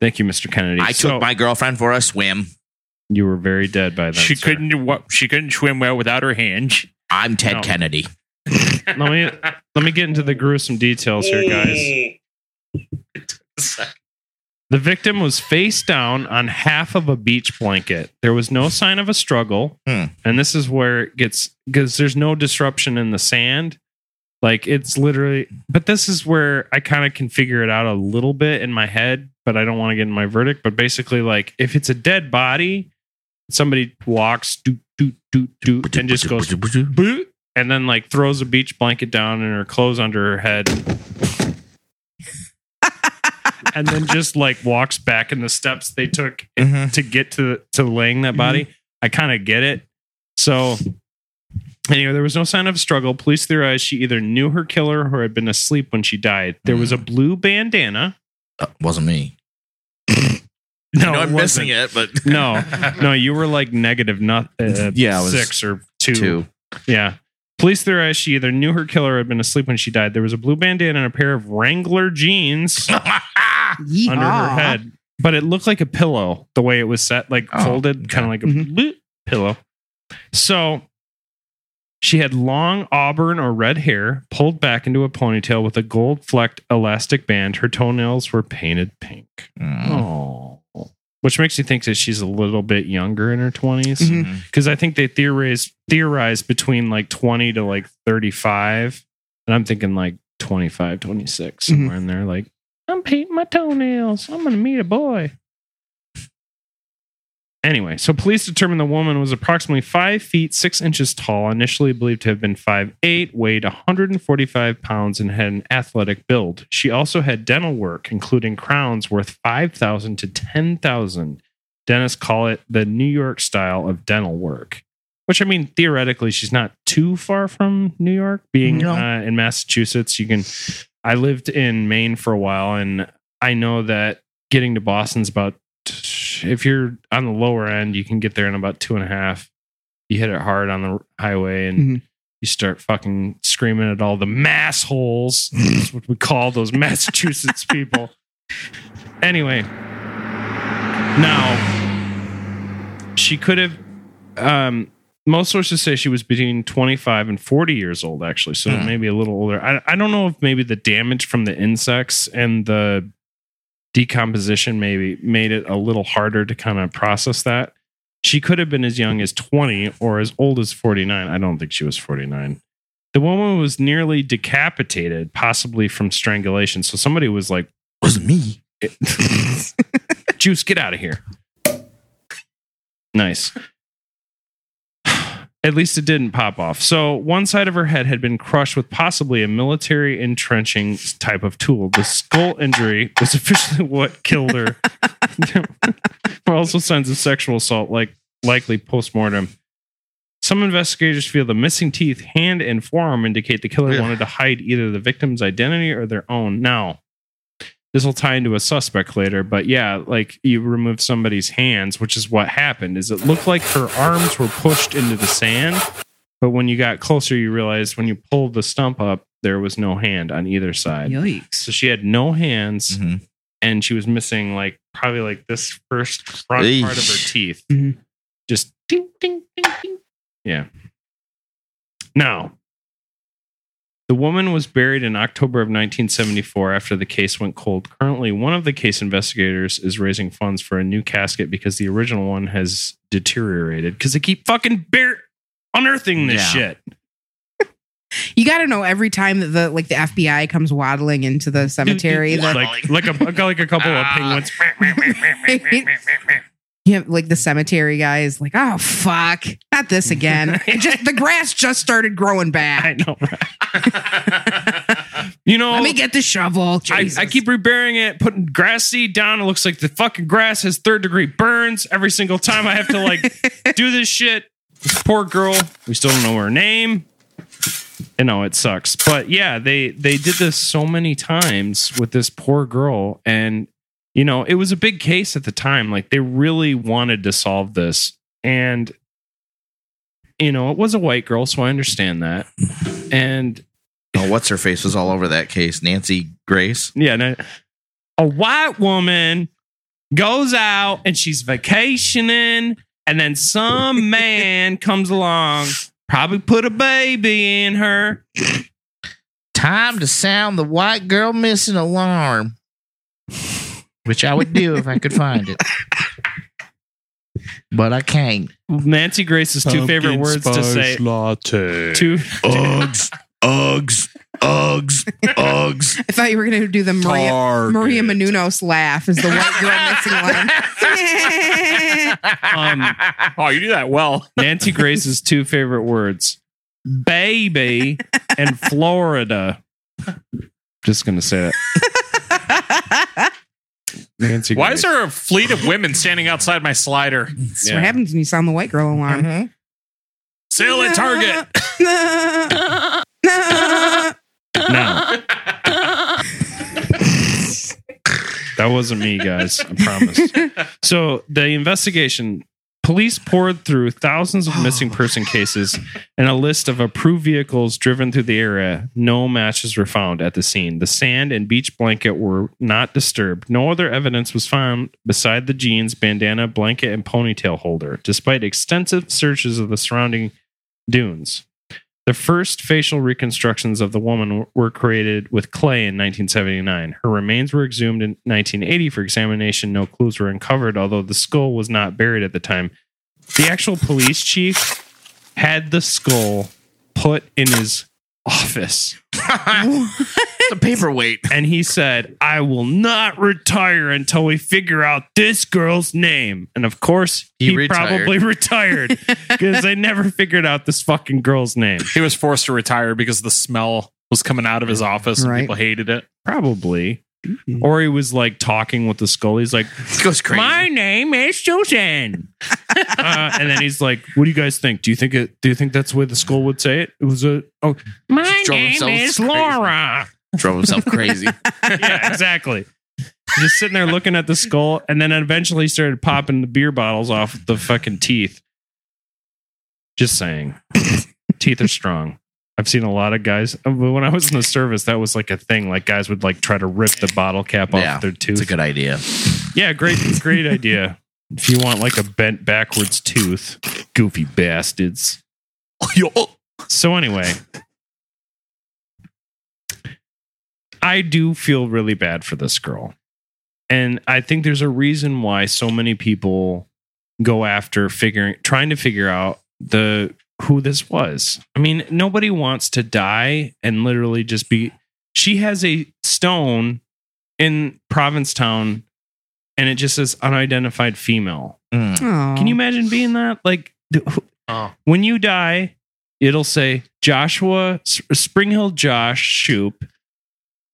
Speaker 5: Thank you, Mr. Kennedy.
Speaker 8: I
Speaker 5: So,
Speaker 8: took my girlfriend for a swim.
Speaker 5: you were very dead by then.
Speaker 11: She
Speaker 5: sir.
Speaker 11: couldn't. She couldn't swim well without her hands.
Speaker 8: I'm Ted
Speaker 5: No.
Speaker 8: Kennedy.
Speaker 5: Let me let me get into the gruesome details here, guys. The victim was face down on half of a beach blanket. There was no sign of a struggle.
Speaker 8: Hmm.
Speaker 5: And this is where it gets because there's no disruption in the sand. Like it's literally, but this is where I kind of can figure it out a little bit in my head, but I don't want to get in my verdict. But basically, like if it's a dead body, somebody walks, doot, doot, doot, doot, and just goes, boot, *laughs* and then like throws a beach blanket down and her clothes under her head. and then just like walks back in the steps they took
Speaker 8: Mhm.
Speaker 5: to get to to laying that body. I kind of get it. So anyway, there was no sign of struggle. Police theorized she either knew her killer or had been asleep when she died. There was a blue bandana.
Speaker 8: Uh, wasn't me. *laughs*
Speaker 5: No,
Speaker 8: I'm
Speaker 5: it
Speaker 8: missing it, but
Speaker 5: no, no, you were like negative, not uh,
Speaker 8: Yeah,
Speaker 5: six or two.
Speaker 8: two.
Speaker 5: Yeah. Police theorized she either knew her killer or had been asleep when she died. There was a blue bandana and a pair of Wrangler jeans *laughs* under her head, but it looked like a pillow the way it was set, like
Speaker 8: Oh,
Speaker 5: folded, kind of like a bloop pillow. So she had long auburn or red hair pulled back into a ponytail with a gold flecked elastic band. Her toenails were painted pink.
Speaker 8: Mm.
Speaker 5: Oh. Which makes you think that she's a little bit younger in her 20s.
Speaker 8: Mhm.
Speaker 5: Because I think they theorize theorized between like 20 to like 35. And I'm thinking like 25, 26, somewhere in there. Like, I'm painting my toenails. I'm going to meet a boy. Anyway, so police determined the woman was approximately five feet six inches tall, initially believed to have been five eight, weighed 145 pounds, and had an athletic build. She also had dental work, including crowns worth 5,000 to 10,000. Dentists call it the New York style of dental work. Which I mean, theoretically, she's not too far from New York. Being
Speaker 8: No.
Speaker 5: uh, in Massachusetts, you can. I lived in Maine for a while, and I know that getting to Boston's about if you're on the lower end, you can get there in about two and a half. You hit it hard on the highway and
Speaker 9: Mhm.
Speaker 5: you start fucking screaming at all the mass holes. *laughs* That's what we call those Massachusetts people. Anyway, now she could have. Um, most sources say she was between 25 and 40 years old, actually. So
Speaker 8: Hmm.
Speaker 5: maybe a little older. I, I don't know if maybe the damage from the insects and the decomposition maybe made it a little harder to kind of process that. She could have been as young as 20 or as old as 49. I don't think she was 49. The woman was nearly decapitated, possibly from strangulation. So somebody was like,
Speaker 8: wasn't me. *laughs*
Speaker 5: Juice, get out of here. Nice. At least it didn't pop off. So one side of her head had been crushed with possibly a military entrenching type of tool. The skull injury was *laughs* officially what killed her. *laughs* there were also signs of sexual assault, like likely postmortem. Some investigators feel the missing teeth, hand, and forearm indicate the killer
Speaker 8: Ugh.
Speaker 5: wanted to hide either the victim's identity or their own. Now, this will tie into a suspect later, but yeah, like you remove somebody's hands, which is what happened. Is it looked like her arms were pushed into the sand, but when you got closer, you realized when you pulled the stump up, there was no hand on either side.
Speaker 9: Yikes.
Speaker 5: So she had no hands,
Speaker 8: Mhm.
Speaker 5: and she was missing like probably like this first front part of her
Speaker 8: Eesh.
Speaker 5: teeth,
Speaker 9: Mhm.
Speaker 5: just ding ding ding ding. Yeah. Now, the woman was buried in October of 1974 after the case went cold. Currently, one of the case investigators is raising funds for a new casket because the original one has deteriorated because they keep fucking bear unearthing this
Speaker 8: Yeah.
Speaker 5: shit. *laughs*
Speaker 9: You got to know every time that the like the FBI comes waddling into the cemetery, that
Speaker 5: like like a like a couple of *laughs* ah. penguins. *laughs*
Speaker 9: yeah, like the cemetery guy is like, oh fuck, not this *laughs* again. It just the grass just started growing back.
Speaker 5: I know, right? you know,
Speaker 9: Let me get the shovel.
Speaker 5: I,
Speaker 9: Jesus.
Speaker 5: I keep reburying it, putting grass seed down. It looks like the fucking grass has third degree burns every single time I have to like *laughs* do this shit. This poor girl, we still don't know her name. You know, it sucks. But yeah, they they did this so many times with this poor girl, and you know, it was a big case at the time. Like they really wanted to solve this, and you know, it was a white girl, so I understand that. And
Speaker 8: Oh, what's her face was all over that case. Nancy Grace.
Speaker 5: Yeah, no, a white woman goes out and she's vacationing, and then some *laughs* man comes along Probably put a baby in her.
Speaker 8: Time to sound the white girl missing alarm, which I would do if I could find it. But I can't.
Speaker 5: Nancy Grace's two favorite words to say.
Speaker 2: latte.
Speaker 5: Two.
Speaker 8: Uggs, Uggs, Uggs, Uggs. *laughs*
Speaker 9: I thought you were going to do the Maria,
Speaker 2: Target.
Speaker 9: Maria Menounos laugh as the white girl missing one. *laughs*
Speaker 5: Um,
Speaker 7: Oh, you do that well.
Speaker 5: Nancy Grace's two favorite words: baby and Florida. Just gonna say that. *laughs* Nancy.
Speaker 7: Why
Speaker 5: Grace.
Speaker 7: is there a fleet of women standing outside my slider?
Speaker 9: That's
Speaker 5: Yeah.
Speaker 9: what happens when you sound the white girl alarm.
Speaker 8: Mm-hmm.
Speaker 7: Sale at Target. *laughs*
Speaker 5: No. *laughs* That wasn't me, guys. I promise. So the investigation. Police pored through thousands of missing *sighs* person cases and a list of approved vehicles driven through the area. No matches were found at the scene. The sand and beach blanket were not disturbed. No other evidence was found beside the jeans, bandana, blanket, and ponytail holder, despite extensive searches of the surrounding dunes. The first facial reconstructions of the woman were created with clay in 1979. Her remains were exhumed in 1980 for examination. No clues were uncovered, although the skull was not buried at the time. The actual police chief had the skull put in his office. *laughs*
Speaker 8: The paperweight.
Speaker 5: And he said, I will not retire until we figure out this girl's name. And of course,
Speaker 8: He
Speaker 5: he,
Speaker 8: retired.
Speaker 5: probably *laughs* retired because they never figured out this fucking girl's name.
Speaker 7: He was forced to retire because the smell was coming out of his office and
Speaker 9: Right.
Speaker 7: people hated it.
Speaker 5: Probably. Or he was like talking with the skull. He's like, *laughs*
Speaker 8: Goes crazy.
Speaker 5: My name is Susan. *laughs* uh, and then he's like, What do you guys think? Do you think it? Do you think that's the way the skull would say it? It was a. Oh, my
Speaker 8: drove
Speaker 5: name
Speaker 8: himself
Speaker 5: is
Speaker 8: crazy.
Speaker 5: Laura.
Speaker 8: Drove himself *laughs* crazy.
Speaker 5: yeah, exactly. Just sitting there looking at the skull, and then eventually started popping the beer bottles off the fucking teeth. Just saying, teeth are strong. I've seen a lot of guys. uh, When I was in the service, that was like a thing. Like guys would like try to rip the bottle cap off
Speaker 8: Yeah,
Speaker 5: their tooth.
Speaker 8: It's a good idea.
Speaker 5: Yeah, great, great idea. If you want like a bent backwards tooth, goofy bastards. *laughs* So anyway, I do feel really bad for this girl. And I think there's a reason why so many people go after figuring trying to figure out the who this was. I mean, nobody wants to die and literally just be she has a stone in Provincetown and it just says unidentified female.
Speaker 8: Mm.
Speaker 5: Can you imagine being that? Like th-
Speaker 7: Oh.
Speaker 5: when you die, it'll say Joshua S- Spring Hill Josh Shoop,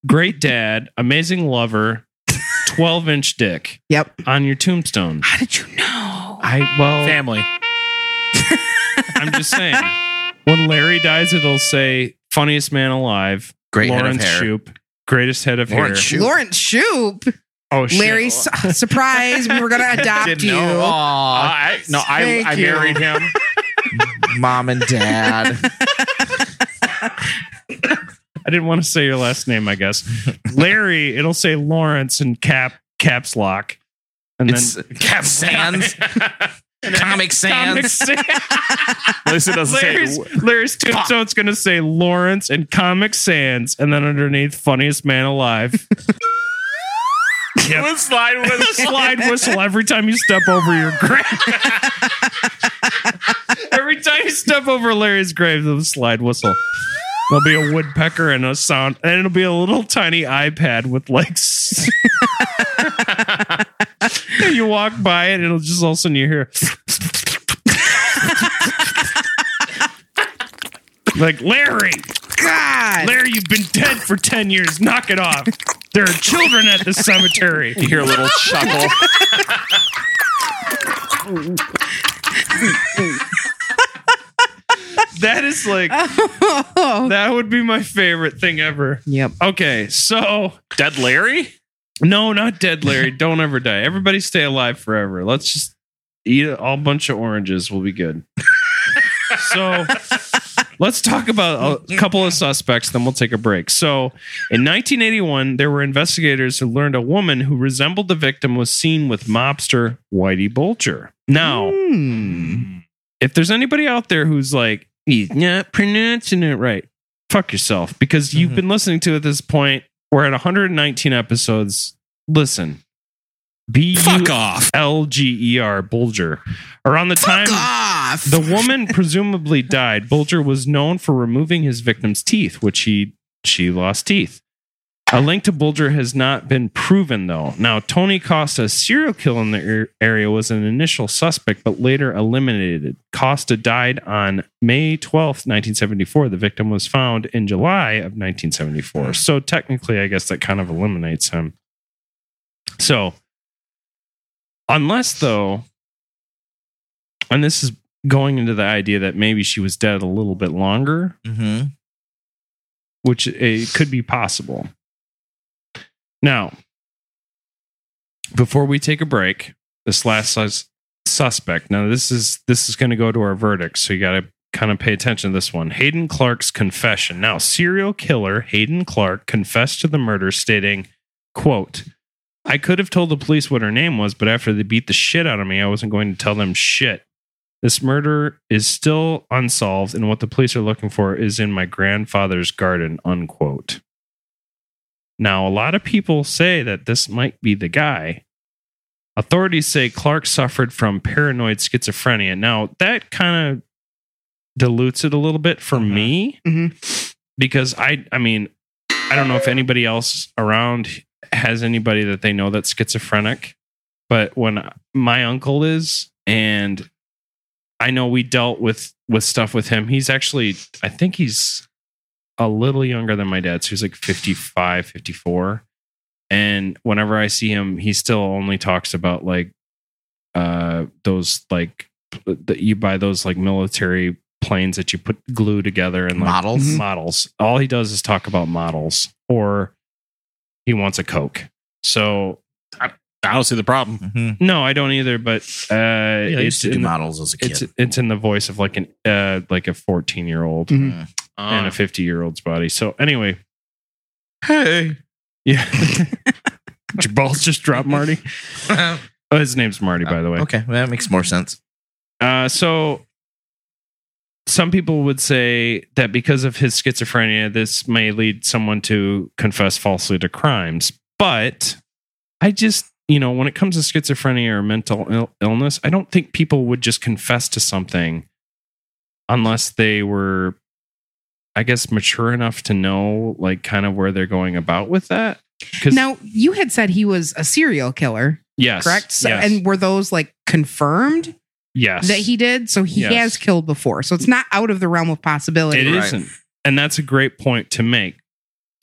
Speaker 5: great dad, amazing lover, *laughs* 12 inch dick
Speaker 9: Yep.
Speaker 5: on your tombstone.
Speaker 9: How did you know?
Speaker 5: I well
Speaker 7: Family.
Speaker 5: I'm just saying. When Larry dies, it'll say funniest man alive.
Speaker 8: Great head of
Speaker 5: Lawrence
Speaker 8: hair.
Speaker 5: Shoop, greatest head of
Speaker 8: Lawrence
Speaker 5: hair.
Speaker 8: Shoop.
Speaker 9: Lawrence Shoop.
Speaker 5: Oh shit.
Speaker 9: Larry, su- surprise. We were going *laughs* to adopt
Speaker 8: Didn't
Speaker 9: you.
Speaker 8: know. Aw,
Speaker 7: I, no, I,
Speaker 9: Thank
Speaker 7: I
Speaker 9: you.
Speaker 7: married him. *laughs*
Speaker 8: mom and dad.
Speaker 5: I didn't want to say your last name, I guess. Larry, it'll say Lawrence and cap caps lock. And
Speaker 8: It's *laughs*
Speaker 5: then
Speaker 8: Cap Sands. Comic
Speaker 5: Comic
Speaker 8: Sans.
Speaker 5: Sans. *laughs*
Speaker 7: Listen doesn't
Speaker 5: Larry's,
Speaker 7: say
Speaker 5: Larry's tombstone's going to say Lawrence and Comic Sans, and then underneath, funniest man alive. Yep.
Speaker 7: What slide
Speaker 5: A
Speaker 7: was *laughs*
Speaker 5: slide whistle every time you step over your grave. *laughs* every time you step over Larry's grave, there'll a slide whistle. There'll be a woodpecker and a sound, and it'll be a little tiny iPad with like. *laughs* s- you walk by it, and it'll just all of a sudden you hear. *laughs* like Larry,
Speaker 9: God.
Speaker 5: Larry, you've been dead for ten years. Knock it off. There are children at the cemetery.
Speaker 7: You hear a little chuckle. *laughs* *laughs*
Speaker 5: That is like *laughs* that would be my favorite thing ever.
Speaker 9: Yep.
Speaker 5: Okay, so
Speaker 7: Dead Larry?
Speaker 5: no, not dead Larry. *laughs* Don't ever die. Everybody stay alive forever. Let's just eat a all bunch of oranges. We'll be good. so let's talk about a couple of suspects, then we'll take a break. So in 1981, there were investigators who learned a woman who resembled the victim was seen with mobster Whitey Bulger. Now,
Speaker 9: Hmm.
Speaker 5: if there's anybody out there who's like, He's not pronouncing it right. Fuck yourself. Because you've been listening to at this point, we're at 119 episodes. Listen. B
Speaker 11: Fuck off.
Speaker 5: L G E R Bulger. Around the time
Speaker 9: off.
Speaker 5: the woman *laughs* presumably died, Bulger was known for removing his victim's teeth, which he she lost teeth. A link to Bulger has not been proven, though. Now, Tony Costa, serial killer in the area, was an initial suspect, but later eliminated. Costa died on May 12th, 1974. The victim was found in July of 1974. So, technically, I guess that kind of eliminates him. So, unless, though, and this is going into the idea that maybe she was dead a little bit longer,
Speaker 8: Mm-hmm.
Speaker 5: which it could be possible. Now, before we take a break, this last sus- suspect. Now, this is this is going to go to our verdict, so you got to kind of pay attention to this one. Hadden Clark's confession. Now, serial killer Hadden Clark confessed to the murder, stating, "quote." I could have told the police what her name was, but after they beat the shit out of me, I wasn't going to tell them shit. This murder is still unsolved, and what the police are looking for is in my grandfather's garden, unquote. Now, a lot of people say that this might be the guy. Authorities say Clark suffered from paranoid schizophrenia. Now, that kind of dilutes it a little bit for me
Speaker 9: Mhm.
Speaker 5: because I, I mean, I don't know if anybody else around has anybody that they know that's schizophrenic, but when my uncle is, and I know we dealt with with stuff with him. He's actually, I think he's a little younger than my dad. So he's like 55, 54. And whenever I see him, he still only talks about like uh those like that you buy those like military planes that you put glue together and like,
Speaker 8: Models? Mhm.
Speaker 5: models. All he does is talk about models or he wants a Coke. So
Speaker 7: I don't see the problem.
Speaker 8: Mm-hmm.
Speaker 5: no, I don't either, but uh
Speaker 8: Yeah, I used to do
Speaker 5: in the-
Speaker 8: models as a kid.
Speaker 5: it's it's in the voice of like an uh like a 14 year old
Speaker 9: Mhm.
Speaker 5: and a 50 year old's body. So anyway,
Speaker 8: Hey.
Speaker 5: yeah. *laughs* Did your balls just drop, Marty? *laughs* Oh, his name's Marty, by the way.
Speaker 8: Okay, well, that makes more sense.
Speaker 5: Uh, so some people would say that because of his schizophrenia, this may lead someone to confess falsely to crimes. But I just, you know, when it comes to schizophrenia or mental Ill- illness, I don't think people would just confess to something unless they were, I guess, mature enough to know, like, kind of where they're going about with that. Because
Speaker 9: Now, you had said he was a serial killer,
Speaker 5: yes,
Speaker 9: correct? So,
Speaker 5: yes,
Speaker 9: And were those like confirmed
Speaker 5: yes,
Speaker 9: that he did? So he
Speaker 5: Yes.
Speaker 9: has killed before. So it's not out of the realm of possibility.
Speaker 5: It
Speaker 8: Right.
Speaker 5: not And that's a great point to make.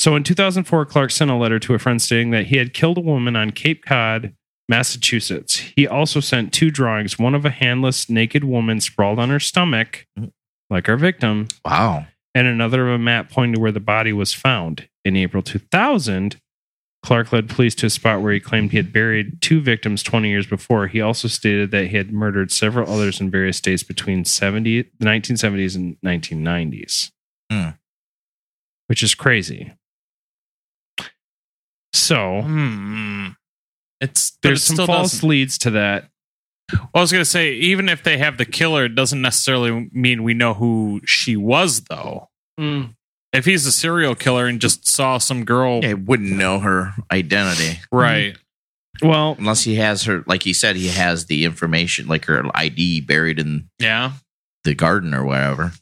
Speaker 5: So in 2004, Clark sent a letter to a friend stating that he had killed a woman on Cape Cod, Massachusetts. He also sent two drawings one of a handless, naked woman sprawled on her stomach, mm. like our victim,
Speaker 8: Wow.
Speaker 5: And another of a map pointing to where the body was found. In April 2000, Clark led police to a spot where he claimed he had buried two victims 20 years before. He also stated that he had murdered several others in various states between 70, the 1970s and 1990s,
Speaker 8: Hmm.
Speaker 5: which is crazy. So
Speaker 7: hmm. It's
Speaker 5: there's
Speaker 7: it
Speaker 5: some false
Speaker 7: doesn't-
Speaker 5: leads to that.
Speaker 7: Well, I was gonna say, even if they have the killer, it doesn't necessarily mean we know who she was, though. If he's a serial killer and just saw some girl,
Speaker 8: Yeah, wouldn't know her identity
Speaker 7: right?
Speaker 5: Well,
Speaker 8: unless he has her. Like he said, he has the information, like her ID, buried in
Speaker 7: Yeah.
Speaker 8: the garden or whatever.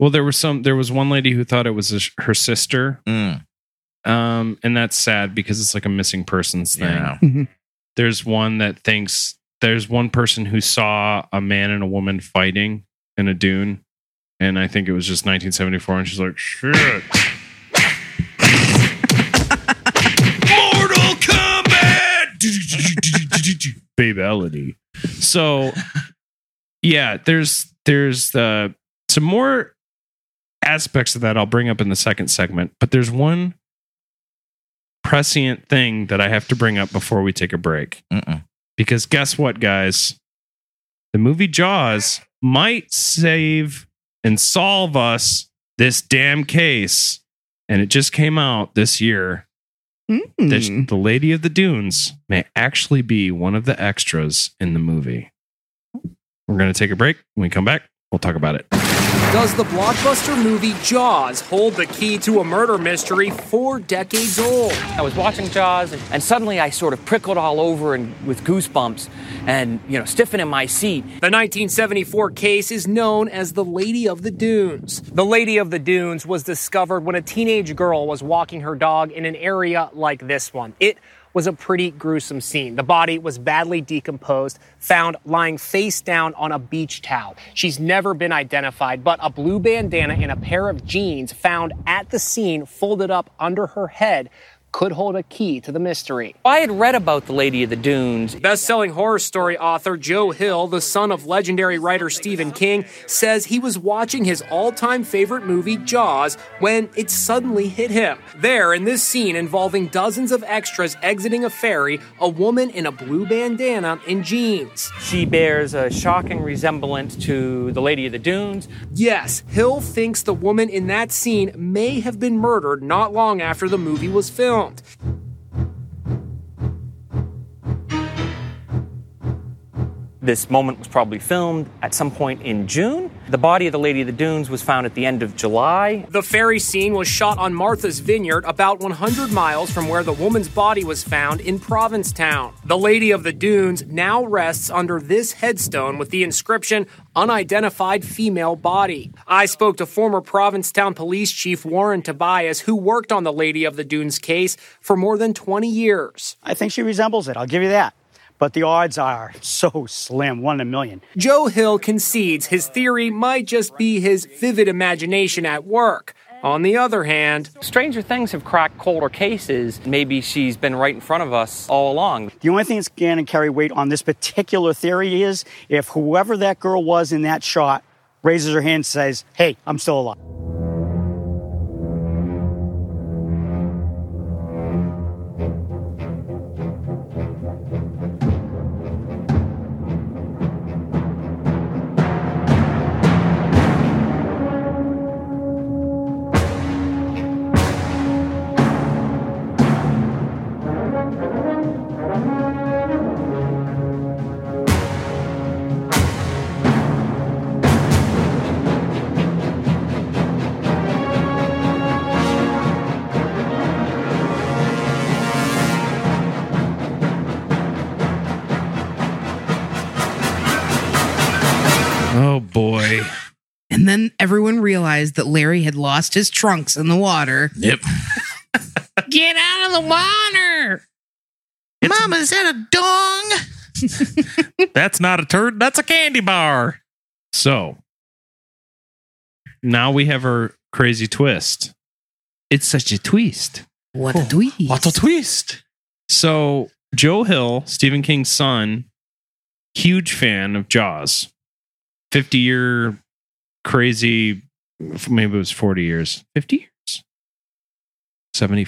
Speaker 5: well, there was some. There was one lady who thought it was a, her sister,
Speaker 8: Mm.
Speaker 5: um, and that's sad because it's like a missing persons thing.
Speaker 8: Yeah.
Speaker 5: there's one that thinks there's one person who saw a man and a woman fighting in a dune and i think it was just 1974 and she's like shit. *laughs* Mortal kombat! Babality so yeah there's there's uh, some more aspects of that i'll bring up in the second segment but there's one prescient thing that i have to bring up before we take a break.
Speaker 8: Mm-mm.
Speaker 5: Because guess what, guys? The movie Jaws might save and solve us this damn case. And it just came out this year that
Speaker 9: Hmm.
Speaker 5: the Lady of the Dunes may actually be one of the extras in the movie. We're going to take a break. When we come back, we'll talk about it.
Speaker 13: Does the blockbuster movie Jaws hold the key to a murder mystery four decades old?
Speaker 14: I was watching Jaws, and, and suddenly I sort of prickled all over and with goosebumps, and you know, stiffened in my seat.
Speaker 13: The 1974 case is known as the Lady of the Dunes. The Lady of the Dunes was discovered when a teenage girl was walking her dog in an area like this one. It was a pretty gruesome scene. The body was badly decomposed, found lying face down on a beach towel. She's never been identified, but a blue bandana and a pair of jeans found at the scene folded up under her head could hold a key to the mystery.
Speaker 14: I had read about the Lady of the Dunes.
Speaker 13: Best-selling horror story author Joe Hill, the son of legendary writer Stephen King, says he was watching his all-time favorite movie Jaws when it suddenly hit him. There, in this scene involving dozens of extras exiting a ferry, a woman in a blue bandana and jeans.
Speaker 14: She bears a shocking resemblance to the Lady of the Dunes.
Speaker 13: Yes, Hill thinks the woman in that scene may have been murdered not long after the movie was filmed.
Speaker 14: This moment was probably filmed at some point in June. The body of the Lady of the Dunes was found at the end of July.
Speaker 13: The ferry scene was shot on Martha's Vineyard, about 100 miles from where the woman's body was found in Provincetown. The Lady of the Dunes now rests under this headstone with the inscription Unidentified Female Body. I spoke to former Provincetown Police Chief Warren Tobias, who worked on the Lady of the Dunes case for more than 20 years.
Speaker 15: I think she resembles it, I'll give you that but the odds are so slim, one in a million.
Speaker 13: Joe Hill concedes his theory might just be his vivid imagination at work. On the other hand,
Speaker 14: stranger things have cracked colder cases. Maybe she's been right in front of us all along.
Speaker 15: The only thing that's going to carry weight on this particular theory is if whoever that girl was in that shot raises her hand and says, Hey, I'm still alive.
Speaker 9: Realized that Larry had lost his trunks in the water.
Speaker 8: Yep. *laughs*
Speaker 9: Get out of the water.
Speaker 8: Mama, is that a dong? *laughs*
Speaker 7: That's not a turd. That's a candy bar.
Speaker 5: So now we have our crazy twist. It's such a twist.
Speaker 9: What a oh, twist.
Speaker 7: What a twist.
Speaker 5: So Joe Hill, Stephen King's son, huge fan of Jaws. 50 year crazy, maybe it was 40 years. 50 years? 70.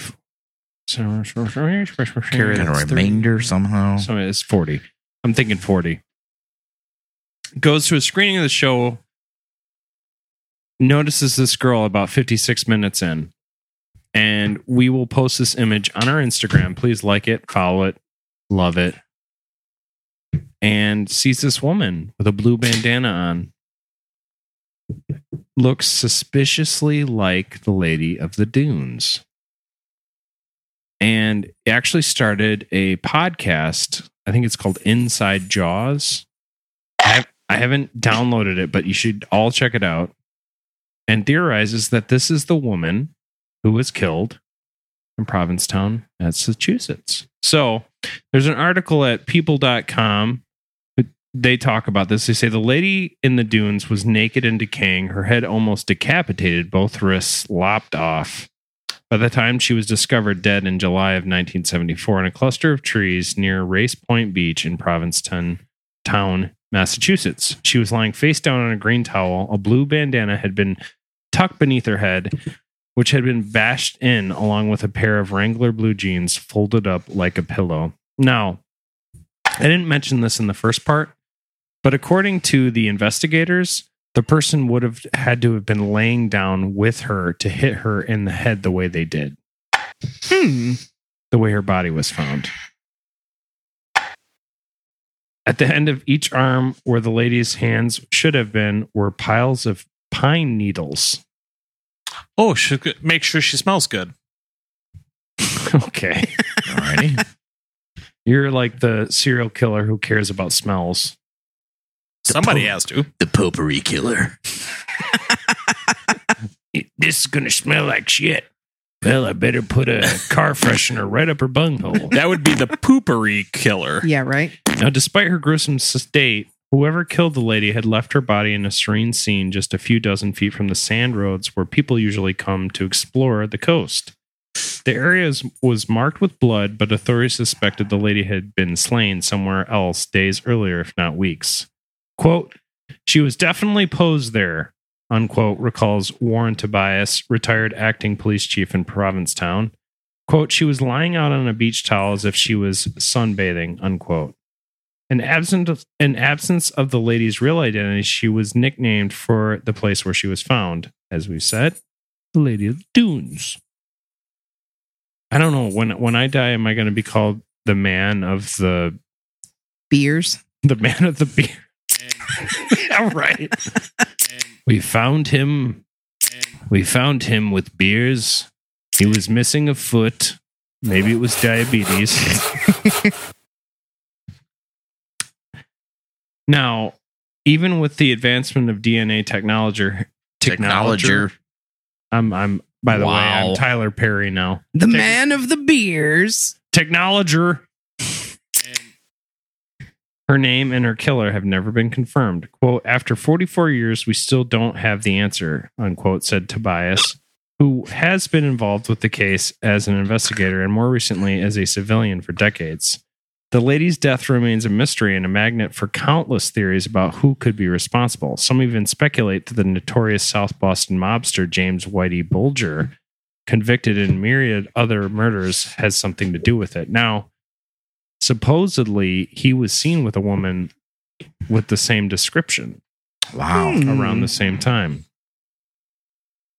Speaker 8: Kind of remainder somehow.
Speaker 5: So it's 40. I'm thinking 40. Goes to a screening of the show, notices this girl about 56 minutes in. And we will post this image on our Instagram. Please like it, follow it, love it. And sees this woman with a blue bandana on. Looks suspiciously like the Lady of the Dunes and actually started a podcast. I think it's called Inside Jaws. I, I haven't downloaded it, but you should all check it out. And theorizes that this is the woman who was killed in Provincetown, Massachusetts. So there's an article at people.com. They talk about this. They say the lady in the dunes was naked and decaying, her head almost decapitated, both wrists lopped off. By the time she was discovered dead in July of 1974 in a cluster of trees near Race Point Beach in Provincetown, town, Massachusetts, she was lying face down on a green towel. A blue bandana had been tucked beneath her head, which had been bashed in along with a pair of Wrangler blue jeans folded up like a pillow. Now, I didn't mention this in the first part, but according to the investigators, the person would have had to have been laying down with her to hit her in the head the way they did.
Speaker 9: Hmm.
Speaker 5: The way her body was found. At the end of each arm, where the lady's hands should have been, were piles of pine needles.
Speaker 7: Oh, make sure she smells good. *laughs*
Speaker 5: okay.
Speaker 8: Alrighty. *laughs*
Speaker 5: You're like the serial killer who cares about smells.
Speaker 7: Somebody has to.
Speaker 8: The potpourri killer. *laughs*
Speaker 5: This is gonna smell like shit. Well, I better put a car *laughs* freshener right up her bunghole.
Speaker 7: That would be the poopery killer.
Speaker 9: Yeah, right.
Speaker 5: Now, despite her gruesome state, whoever killed the lady had left her body in a serene scene just a few dozen feet from the sand roads where people usually come to explore the coast. The area was marked with blood, but authorities suspected the lady had been slain somewhere else days earlier, if not weeks. Quote, she was definitely posed there, unquote, recalls Warren Tobias, retired acting police chief in Provincetown. Quote, she was lying out on a beach towel as if she was sunbathing, unquote. In, absent, in absence of the lady's real identity, she was nicknamed for the place where she was found, as we said, the Lady of the Dunes. I don't know when when I die, am I going to be called the man of the
Speaker 9: Beers.
Speaker 5: the man of the beer? *laughs* All right. we found him. We found him with beers. He was missing a foot. Maybe it was diabetes. *laughs* now, even with the advancement of DNA technology, technology, I'm I'm by the way, I'm Tyler Perry now.
Speaker 9: The
Speaker 5: Tech-
Speaker 9: man of the beers.
Speaker 5: Technologer. Her name and her killer have never been confirmed. Quote, after 44 years, we still don't have the answer, unquote, said Tobias, who has been involved with the case as an investigator and more recently as a civilian for decades. The lady's death remains a mystery and a magnet for countless theories about who could be responsible. Some even speculate that the notorious South Boston mobster James Whitey Bulger, convicted in myriad other murders, has something to do with it. Now, supposedly he was seen with a woman with the same description
Speaker 8: Wow.
Speaker 5: around the same time.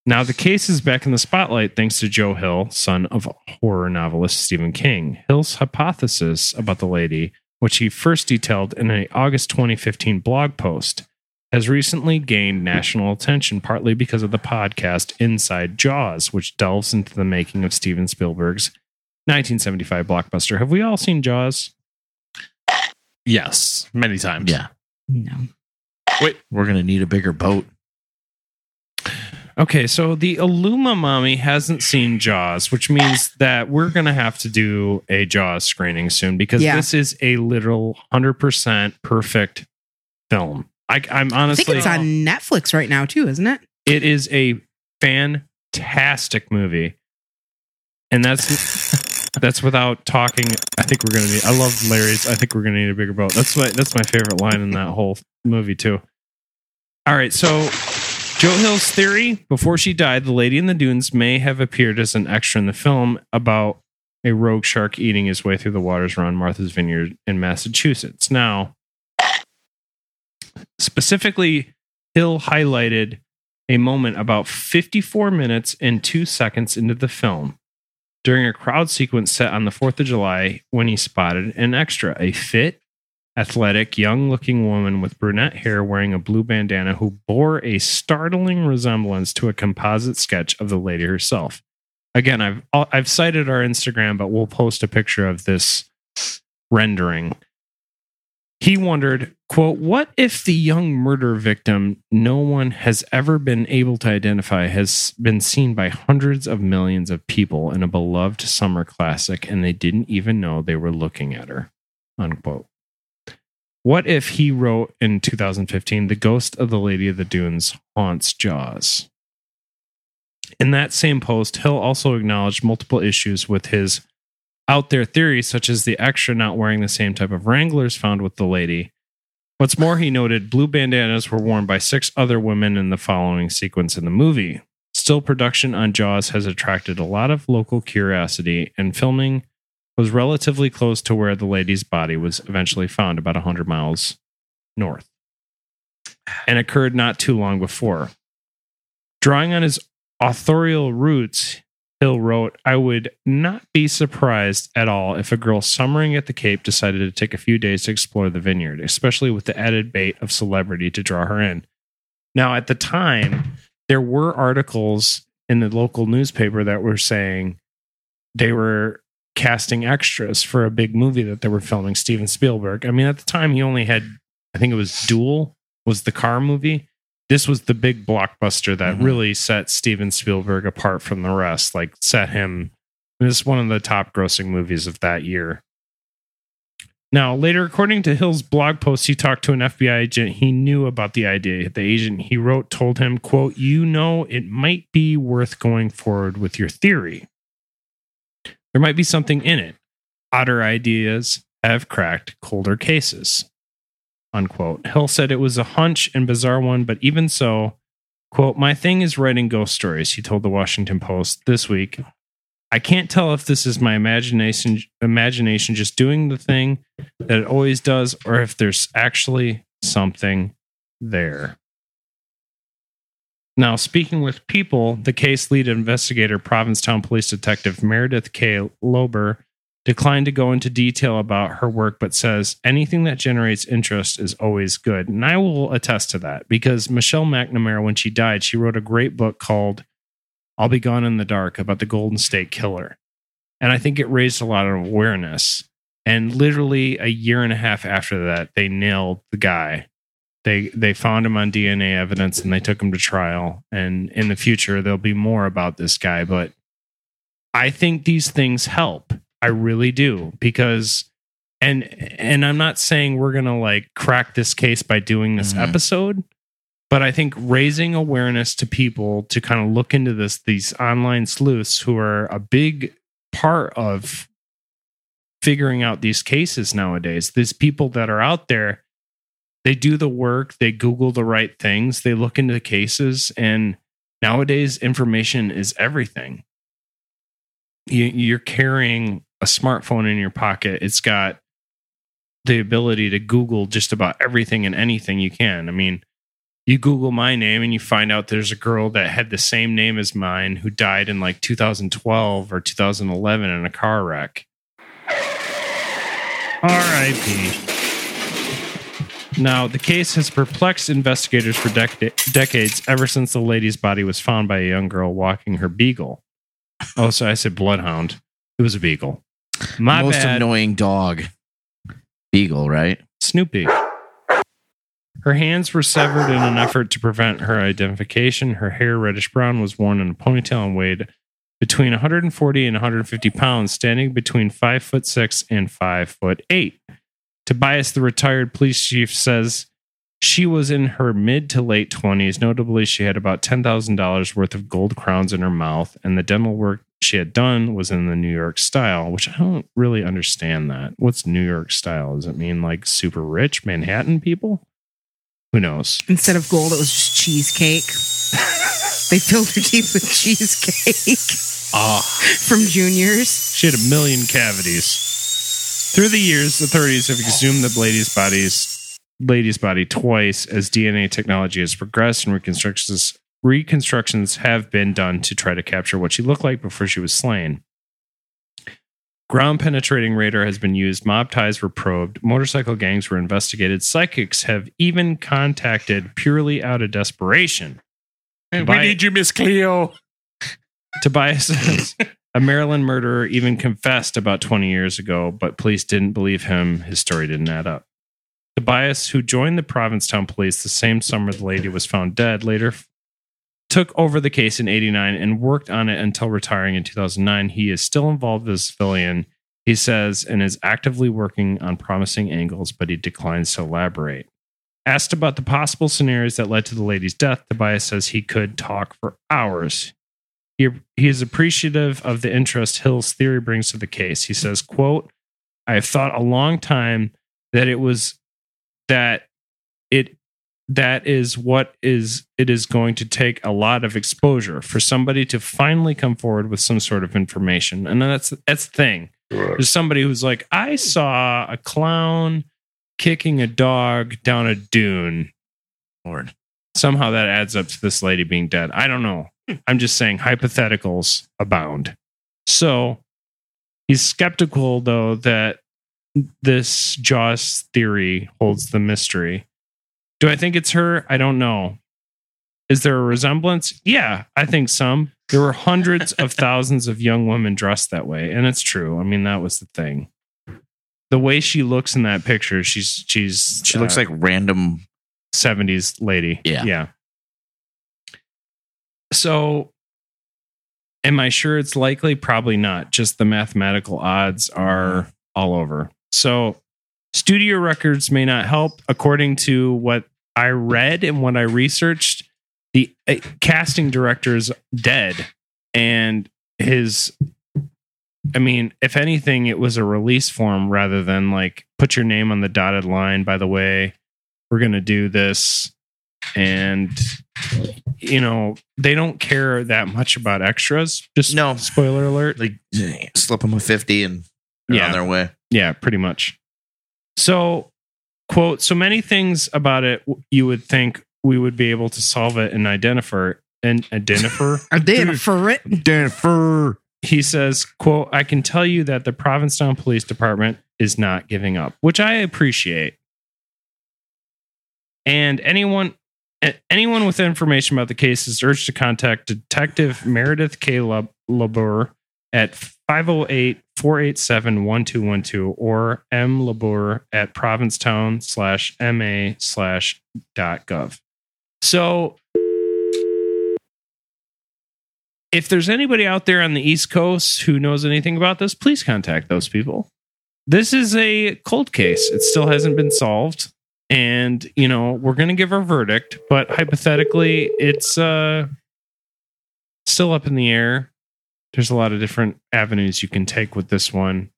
Speaker 5: Now, the case is back in the spotlight thanks to Joe Hill, son of horror novelist Stephen King. Hill's hypothesis about the lady, which he first detailed in an August 2015 blog post, has recently gained national attention partly because of the podcast Inside Jaws, which delves into the making of Steven Spielberg's 1975 blockbuster. Have we all seen Jaws?
Speaker 7: Yes, many times.
Speaker 8: Yeah.
Speaker 9: No.
Speaker 7: Wait,
Speaker 8: We're going to need a bigger boat.
Speaker 5: Okay, so the Illuma mommy hasn't seen Jaws, which means that we're going to have to do a Jaws screening soon because
Speaker 9: Yeah.
Speaker 5: this is a literal 100% perfect film. I, I'm
Speaker 9: I
Speaker 5: honestly,
Speaker 9: think it's on Netflix right now too, isn't it?
Speaker 5: it is a fantastic movie. And that's *laughs* that's without talking. I think we're gonna need I love Larry's. I think we're gonna need a bigger boat. That's my that's my favorite line in that whole movie too. All right, so Joe Hill's theory before she died, the lady in the dunes may have appeared as an extra in the film about a rogue shark eating his way through the waters around Martha's Vineyard in Massachusetts. Now, specifically, Hill highlighted a moment about 54 minutes and 2 seconds into the film during a crowd sequence set on the 4th of July when he spotted an extra, a fit, athletic, young looking woman with brunette hair wearing a blue bandana who bore a startling resemblance to a composite sketch of the lady herself. Again, I've I've cited our Instagram, but we'll post a picture of this rendering. He wondered, quote, what if the young murder victim no one has ever been able to identify has been seen by hundreds of millions of people in a beloved summer classic and they didn't even know they were looking at her? Unquote. What if he wrote in 2015, The Ghost of the Lady of the Dunes haunts Jaws? In that same post, Hill also acknowledged multiple issues with his out there theories, such as the extra not wearing the same type of Wranglers found with the lady. What's more, he noted blue bandanas were worn by six other women in the following sequence in the movie. Still, production on Jaws has attracted a lot of local curiosity, and filming was relatively close to where the lady's body was eventually found, about 100 miles north, and occurred not too long before. Drawing on his authorial roots, Hill wrote, I would not be surprised at all if a girl summering at the Cape decided to take a few days to explore the vineyard, especially with the added bait of celebrity to draw her in. Now, at the time, there were articles in the local newspaper that were saying they were casting extras for a big movie that they were filming, Steven Spielberg. I mean, at the time, he only had, I think it was Duel, was the car movie. This was the big blockbuster that
Speaker 8: Mhm.
Speaker 5: really set Steven Spielberg apart from the rest, like set him. This is one of the top grossing movies of that year. Now, later, according to Hill's blog post, he talked to an FBI agent. He knew about the idea. The agent he wrote told him, quote, you know, it might be worth going forward with your theory. There might be something in it. Odder ideas have cracked colder cases. Unquote. Hill said it was a hunch and bizarre one, but even so, quote, my thing is writing ghost stories, he told the Washington Post this week. I can't tell if this is my imagination imagination just doing the thing that it always does, or if there's actually something there. Now, speaking with people, the case lead investigator, Provincetown Police Detective Meredith K. Lobur, declined to go into detail about her work, but says anything that generates interest is always good. And I will attest to that because Michelle McNamara, when she died, she wrote a great book called I'll Be Gone in the Dark about the Golden State Killer. And I think it raised a lot of awareness. And literally a year and a half after that, they nailed the guy. They they found him on DNA evidence and they took him to trial. And in the future, there'll be more about this guy. But I think these things help. I really do because and and I'm not saying we're gonna like crack this case by doing this
Speaker 8: Mhm.
Speaker 5: episode, but I think raising awareness to people to kind of look into this, these online sleuths who are a big part of figuring out these cases nowadays. These people that are out there, they do the work, they Google the right things, they look into the cases, and nowadays information is everything. You're carrying a smartphone in your pocket. It's got the ability to Google just about everything and anything you can. I mean, you Google my name and you find out there's a girl that had the same name as mine who died in like 2012 or 2011 in a car wreck. R.I.P. Now, the case has perplexed investigators for dec- decades ever since the lady's body was found by a young girl walking her beagle. Oh, so I said bloodhound. It was a beagle. My
Speaker 8: Most
Speaker 5: bad.
Speaker 8: annoying dog. Beagle, right?
Speaker 5: Snoopy. Her hands were severed in an effort to prevent her identification. Her hair, reddish brown, was worn in a ponytail and weighed between 140 and 150 pounds, standing between five foot six and five foot eight. Tobias, the retired police chief, says she was in her mid to late 20s. Notably, she had about $10,000 worth of gold crowns in her mouth, and the dental work she had done was in the New York style, which I don't really understand that. What's New York style? Does it mean like super rich Manhattan people? Who knows?
Speaker 9: Instead of gold, it was just cheesecake. *laughs* they filled her teeth with cheesecake
Speaker 5: Ah.
Speaker 9: from juniors.
Speaker 5: She had a million cavities. Through the years, authorities have exhumed the lady's bodies, lady's body twice as DNA technology has progressed and reconstructions reconstructions have been done to try to capture what she looked like before she was slain. Ground penetrating radar has been used, mob ties were probed, motorcycle gangs were investigated, psychics have even contacted purely out of desperation.
Speaker 11: And
Speaker 5: we
Speaker 11: need you, Miss Cleo.
Speaker 5: Tobias says a Maryland murderer even confessed about 20 years ago, but police didn't believe him. His story didn't add up. Tobias, who joined the Provincetown police the same summer the lady was found dead, later took over the case in 89 and worked on it until retiring in 2009. He is still involved as a civilian, he says, and is actively working on promising angles, but he declines to elaborate. Asked about the possible scenarios that led to the lady's death, Tobias says he could talk for hours. He, he is appreciative of the interest Hill's theory brings to the case. He says, quote, I have thought a long time that it was that it that is what is it is going to take a lot of exposure for somebody to finally come forward with some sort of information. And that's that's the thing. There's somebody who's like, I saw a clown kicking a dog down a dune.
Speaker 8: Lord.
Speaker 5: Somehow that adds up to this lady being dead. I don't know. I'm just saying hypotheticals abound. So he's skeptical though that this Jaws theory holds the mystery. Do I think it's her? I don't know. Is there a resemblance? Yeah, I think some. There were hundreds of *laughs* thousands of young women dressed that way, and it's true. I mean, that was the thing. The way she looks in that picture, she's she's
Speaker 8: She looks
Speaker 5: uh,
Speaker 8: like random.
Speaker 5: 70s lady.
Speaker 8: Yeah.
Speaker 5: Yeah. So am I sure it's likely? Probably not. Just the mathematical odds are all over. So studio records may not help. According to what I read and what I researched, the uh, casting director is dead. And his I mean, if anything, it was a release form rather than like put your name on the dotted line. By the way, we're going to do this. And, you know, they don't care that much about extras. Just
Speaker 8: No.
Speaker 5: spoiler alert.
Speaker 8: Like slip them a fifty and they're
Speaker 5: Yeah.
Speaker 8: on their way.
Speaker 5: Yeah, pretty much. So, quote so many things about it you would think we would be able to solve it and identify and identify? *laughs*
Speaker 9: Identify it.
Speaker 8: Identify.
Speaker 5: He says quote i can tell you that the provincetown police department is not giving up which i appreciate. And anyone anyone with information about the case is urged to contact detective meredith k. Lobur at 508 487 1212 or mlobur at provincetown slash ma slash dot gov. So if there's anybody out there on the East Coast who knows anything about this, please contact those people. This is a cold case. It still hasn't been solved. And, you know, we're going to give our verdict, but hypothetically, it's uh, still up in the air. There's a lot of different avenues you can take with this one.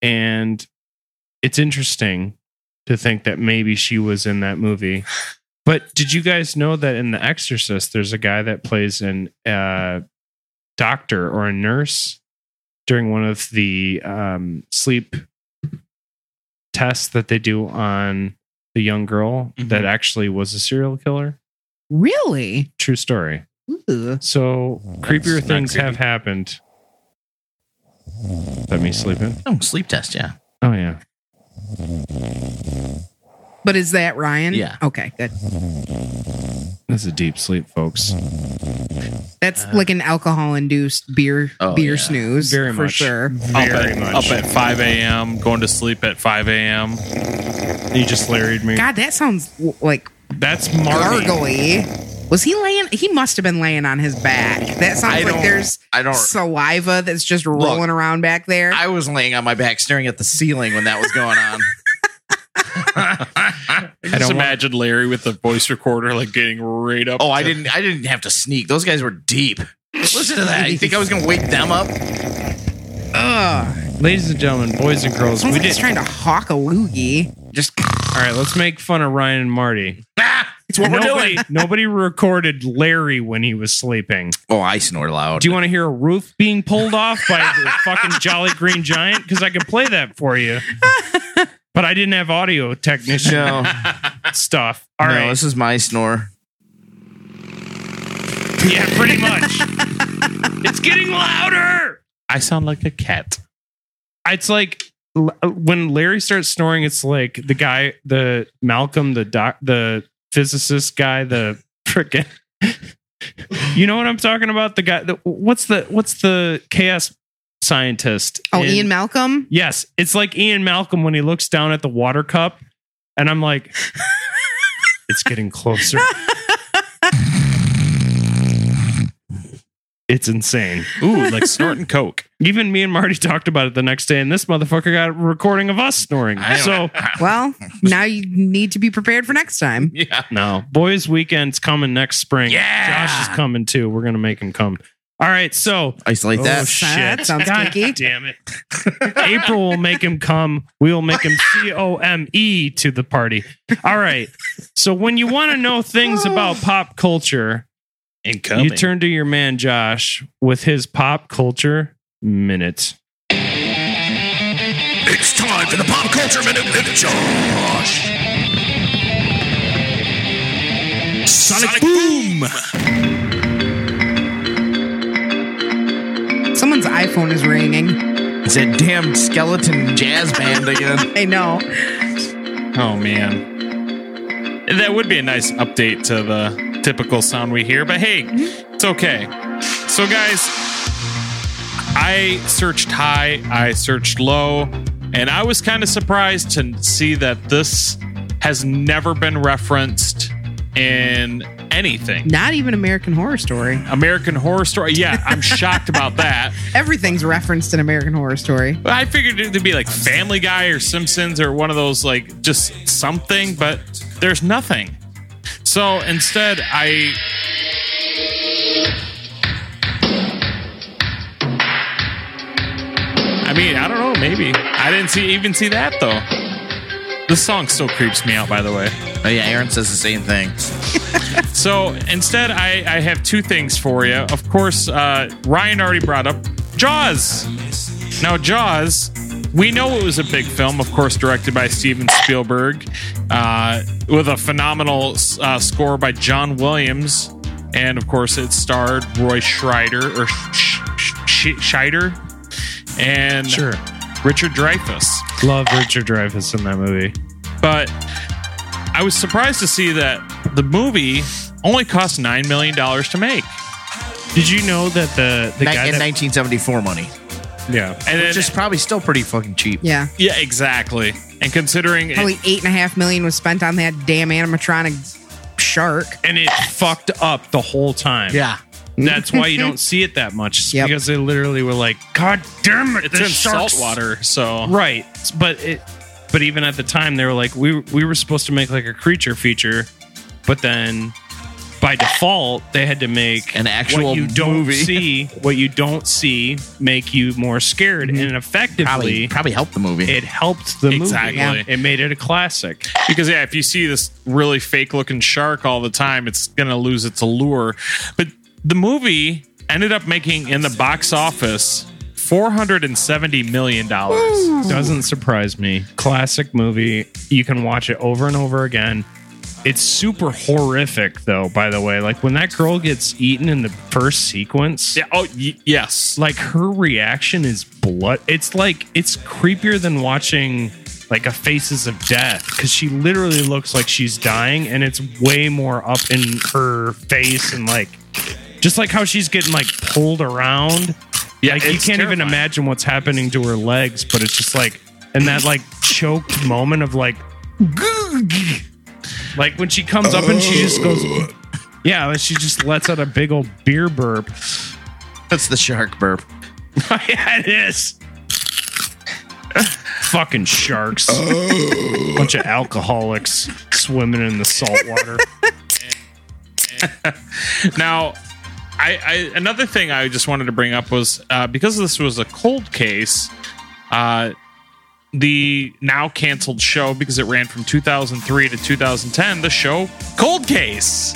Speaker 5: And it's interesting to think that maybe she was in that movie. But did you guys know that in The Exorcist, there's a guy that plays an uh, doctor or a nurse during one of the um, sleep tests that they do on the young girl that actually was a serial killer?
Speaker 9: Really?
Speaker 5: True story.
Speaker 9: Ooh.
Speaker 5: So creepier
Speaker 8: not
Speaker 5: things
Speaker 8: creepy.
Speaker 5: have happened. Is that me sleeping?
Speaker 8: Oh, sleep test. Yeah.
Speaker 5: Oh yeah.
Speaker 9: But is that Ryan?
Speaker 8: Yeah.
Speaker 9: Okay, good.
Speaker 5: This is deep sleep, folks.
Speaker 9: That's uh, like an alcohol induced beer
Speaker 8: Oh,
Speaker 9: beer
Speaker 8: yeah.
Speaker 9: snooze
Speaker 5: Very
Speaker 9: for
Speaker 5: much.
Speaker 9: sure.
Speaker 7: Up
Speaker 5: Very
Speaker 7: at,
Speaker 5: much.
Speaker 7: up at 5 a.m., going to sleep at 5 a.m.
Speaker 5: You just larried me.
Speaker 9: God, that sounds w- like
Speaker 5: That's Marty.
Speaker 9: gargly. Was he laying? He must have been laying on his back. That sounds
Speaker 8: I
Speaker 9: like
Speaker 8: don't-
Speaker 9: there's
Speaker 8: I don't.
Speaker 9: saliva that's just rolling around back there.
Speaker 8: I was laying on my back staring at the ceiling when that was going on. *laughs*
Speaker 7: I just imagine Larry with the voice recorder, like getting right up.
Speaker 8: Oh, I
Speaker 7: to-
Speaker 8: didn't. I didn't have to sneak. Those guys were deep. Listen to that. You think I was going to wake them up?
Speaker 9: Ugh.
Speaker 5: Ladies and gentlemen, boys and girls,
Speaker 9: Sounds
Speaker 5: we
Speaker 9: like he's
Speaker 5: did.
Speaker 9: trying to hawk a loogie.
Speaker 8: Just
Speaker 5: All right, let's make fun of Ryan and Marty.
Speaker 8: ah, it's what
Speaker 5: nobody,
Speaker 8: we're doing. *laughs*
Speaker 5: nobody recorded Larry when he was sleeping.
Speaker 8: Oh, I snore loud.
Speaker 5: Do you want to hear a roof being pulled off by the *laughs* fucking Jolly Green Giant? Because I can play that for you. *laughs* But I didn't have audio technician
Speaker 8: No,
Speaker 5: stuff. All
Speaker 8: no,
Speaker 5: right.
Speaker 8: this is my snore.
Speaker 5: Yeah, pretty much. it's getting louder.
Speaker 7: I sound like a cat.
Speaker 5: It's like uh, when Larry starts snoring, it's like the guy, the Malcolm, the doc, the physicist guy, the frickin' *laughs* You know what I'm talking about? The guy. The, what's the what's the chaos scientist?
Speaker 9: Oh,
Speaker 5: in-
Speaker 9: Ian Malcolm.
Speaker 5: Yes, it's like Ian Malcolm when he looks down at the water cup, and I'm like, *laughs* it's getting closer. *laughs* It's insane.
Speaker 7: Ooh, like snorting coke. *laughs*
Speaker 5: Even me and Marty talked about it the next day, and this motherfucker got a recording of us snoring. So
Speaker 9: Well, *laughs* now you need to be prepared for next time.
Speaker 8: Yeah.
Speaker 5: no, boys' weekend's coming next spring.
Speaker 8: Yeah.
Speaker 5: Josh is coming too. We're gonna make him come. All right, so
Speaker 8: Isolate
Speaker 5: oh
Speaker 8: that.
Speaker 5: shit,
Speaker 9: That sounds
Speaker 5: God
Speaker 9: kinky.
Speaker 5: damn it. *laughs* April will make him come. We will make him C O M E to the party. All right. So when you want to know things about *sighs* pop culture,
Speaker 7: Incoming.
Speaker 5: you turn to your man Josh with his pop culture minute.
Speaker 8: It's time for the pop culture minute with Josh.
Speaker 11: Sonic Boom!
Speaker 9: Someone's iPhone is ringing.
Speaker 8: It's that damn skeleton jazz band again. *laughs*
Speaker 9: I know.
Speaker 7: Oh man, that would be a nice update to the typical sound we hear, but hey, it's okay. So, guys, I searched high, I searched low, and I was kind of surprised to see that this has never been referenced in anything.
Speaker 9: Not even American Horror Story.
Speaker 7: American Horror Story. Yeah, I'm *laughs* shocked about that.
Speaker 9: Everything's referenced in American Horror Story.
Speaker 7: I figured it'd be like Family Guy or Simpsons or one of those like just something, but there's nothing. So instead, I. I mean, I don't know. Maybe I didn't see even see that though. This song still creeps me out, by the way.
Speaker 8: Oh yeah, Aaron says the same thing. *laughs* *laughs*
Speaker 7: So instead, I, I have two things for you. Of course, uh, Ryan already brought up Jaws. Now, Jaws, we know it was a big film, of course, directed by Steven Spielberg, uh, with a phenomenal uh, score by John Williams. And of course, it starred Roy Schreider or Sh- Sh- Sh- Scheider and
Speaker 5: Sure.
Speaker 7: Richard Dreyfuss.
Speaker 5: Love Richard Dreyfuss in that movie.
Speaker 7: But I was surprised to see that the movie only cost $9 million to make.
Speaker 5: Did you know that the the
Speaker 8: Ni-
Speaker 5: guy
Speaker 8: in
Speaker 5: that,
Speaker 8: 1974 money,
Speaker 5: yeah
Speaker 7: And
Speaker 8: which
Speaker 7: then,
Speaker 8: is probably still pretty fucking cheap.
Speaker 9: Yeah.
Speaker 7: yeah, exactly. And considering it-
Speaker 9: Probably eight and a half million was spent on that damn animatronic shark.
Speaker 5: and it fucked up the whole time.
Speaker 8: Yeah.
Speaker 5: That's why you don't *laughs* see it that much.
Speaker 9: Yep.
Speaker 5: Because they literally were like, God damn it,
Speaker 7: it's
Speaker 5: the
Speaker 7: in salt water, so
Speaker 5: Right. But it but even at the time they were like, we we were supposed to make like a creature feature, but then by default they had to make
Speaker 8: An actual
Speaker 5: what you don't
Speaker 8: movie.
Speaker 5: see what you don't see make you more scared mm-hmm. and effectively
Speaker 8: Probably probably helped the movie.
Speaker 5: it helped the
Speaker 7: Exactly.
Speaker 5: movie. It made it a classic.
Speaker 7: because yeah, if you see this really fake looking shark all the time, it's gonna lose its allure. But the movie ended up making in the box office four hundred and seventy million dollars.
Speaker 5: Doesn't surprise me. Classic movie. You can watch it over and over again. It's super horrific, though. By the way, like when that girl gets eaten in the first sequence,
Speaker 7: Yeah. Oh, y- yes.
Speaker 5: like her reaction is blood. It's like it's creepier than watching like a Faces of Death because she literally looks like she's dying, and it's way more up in her face and like just like how she's getting like pulled around.
Speaker 7: Yeah,
Speaker 5: like you
Speaker 7: it's
Speaker 5: can't even
Speaker 7: terrifying.
Speaker 5: imagine what's happening to her legs, but it's just like and that like choked moment of like like when she comes up and she just goes yeah she just lets out a big old beer burp.
Speaker 8: That's the shark burp. *laughs*
Speaker 5: yeah it is. Fucking sharks. Bunch of alcoholics swimming in the salt water. *laughs*
Speaker 7: Now, I, I another thing I just wanted to bring up was uh, because this was a cold case, uh, the now canceled show because it ran from 2003 to 2010. The show Cold Case,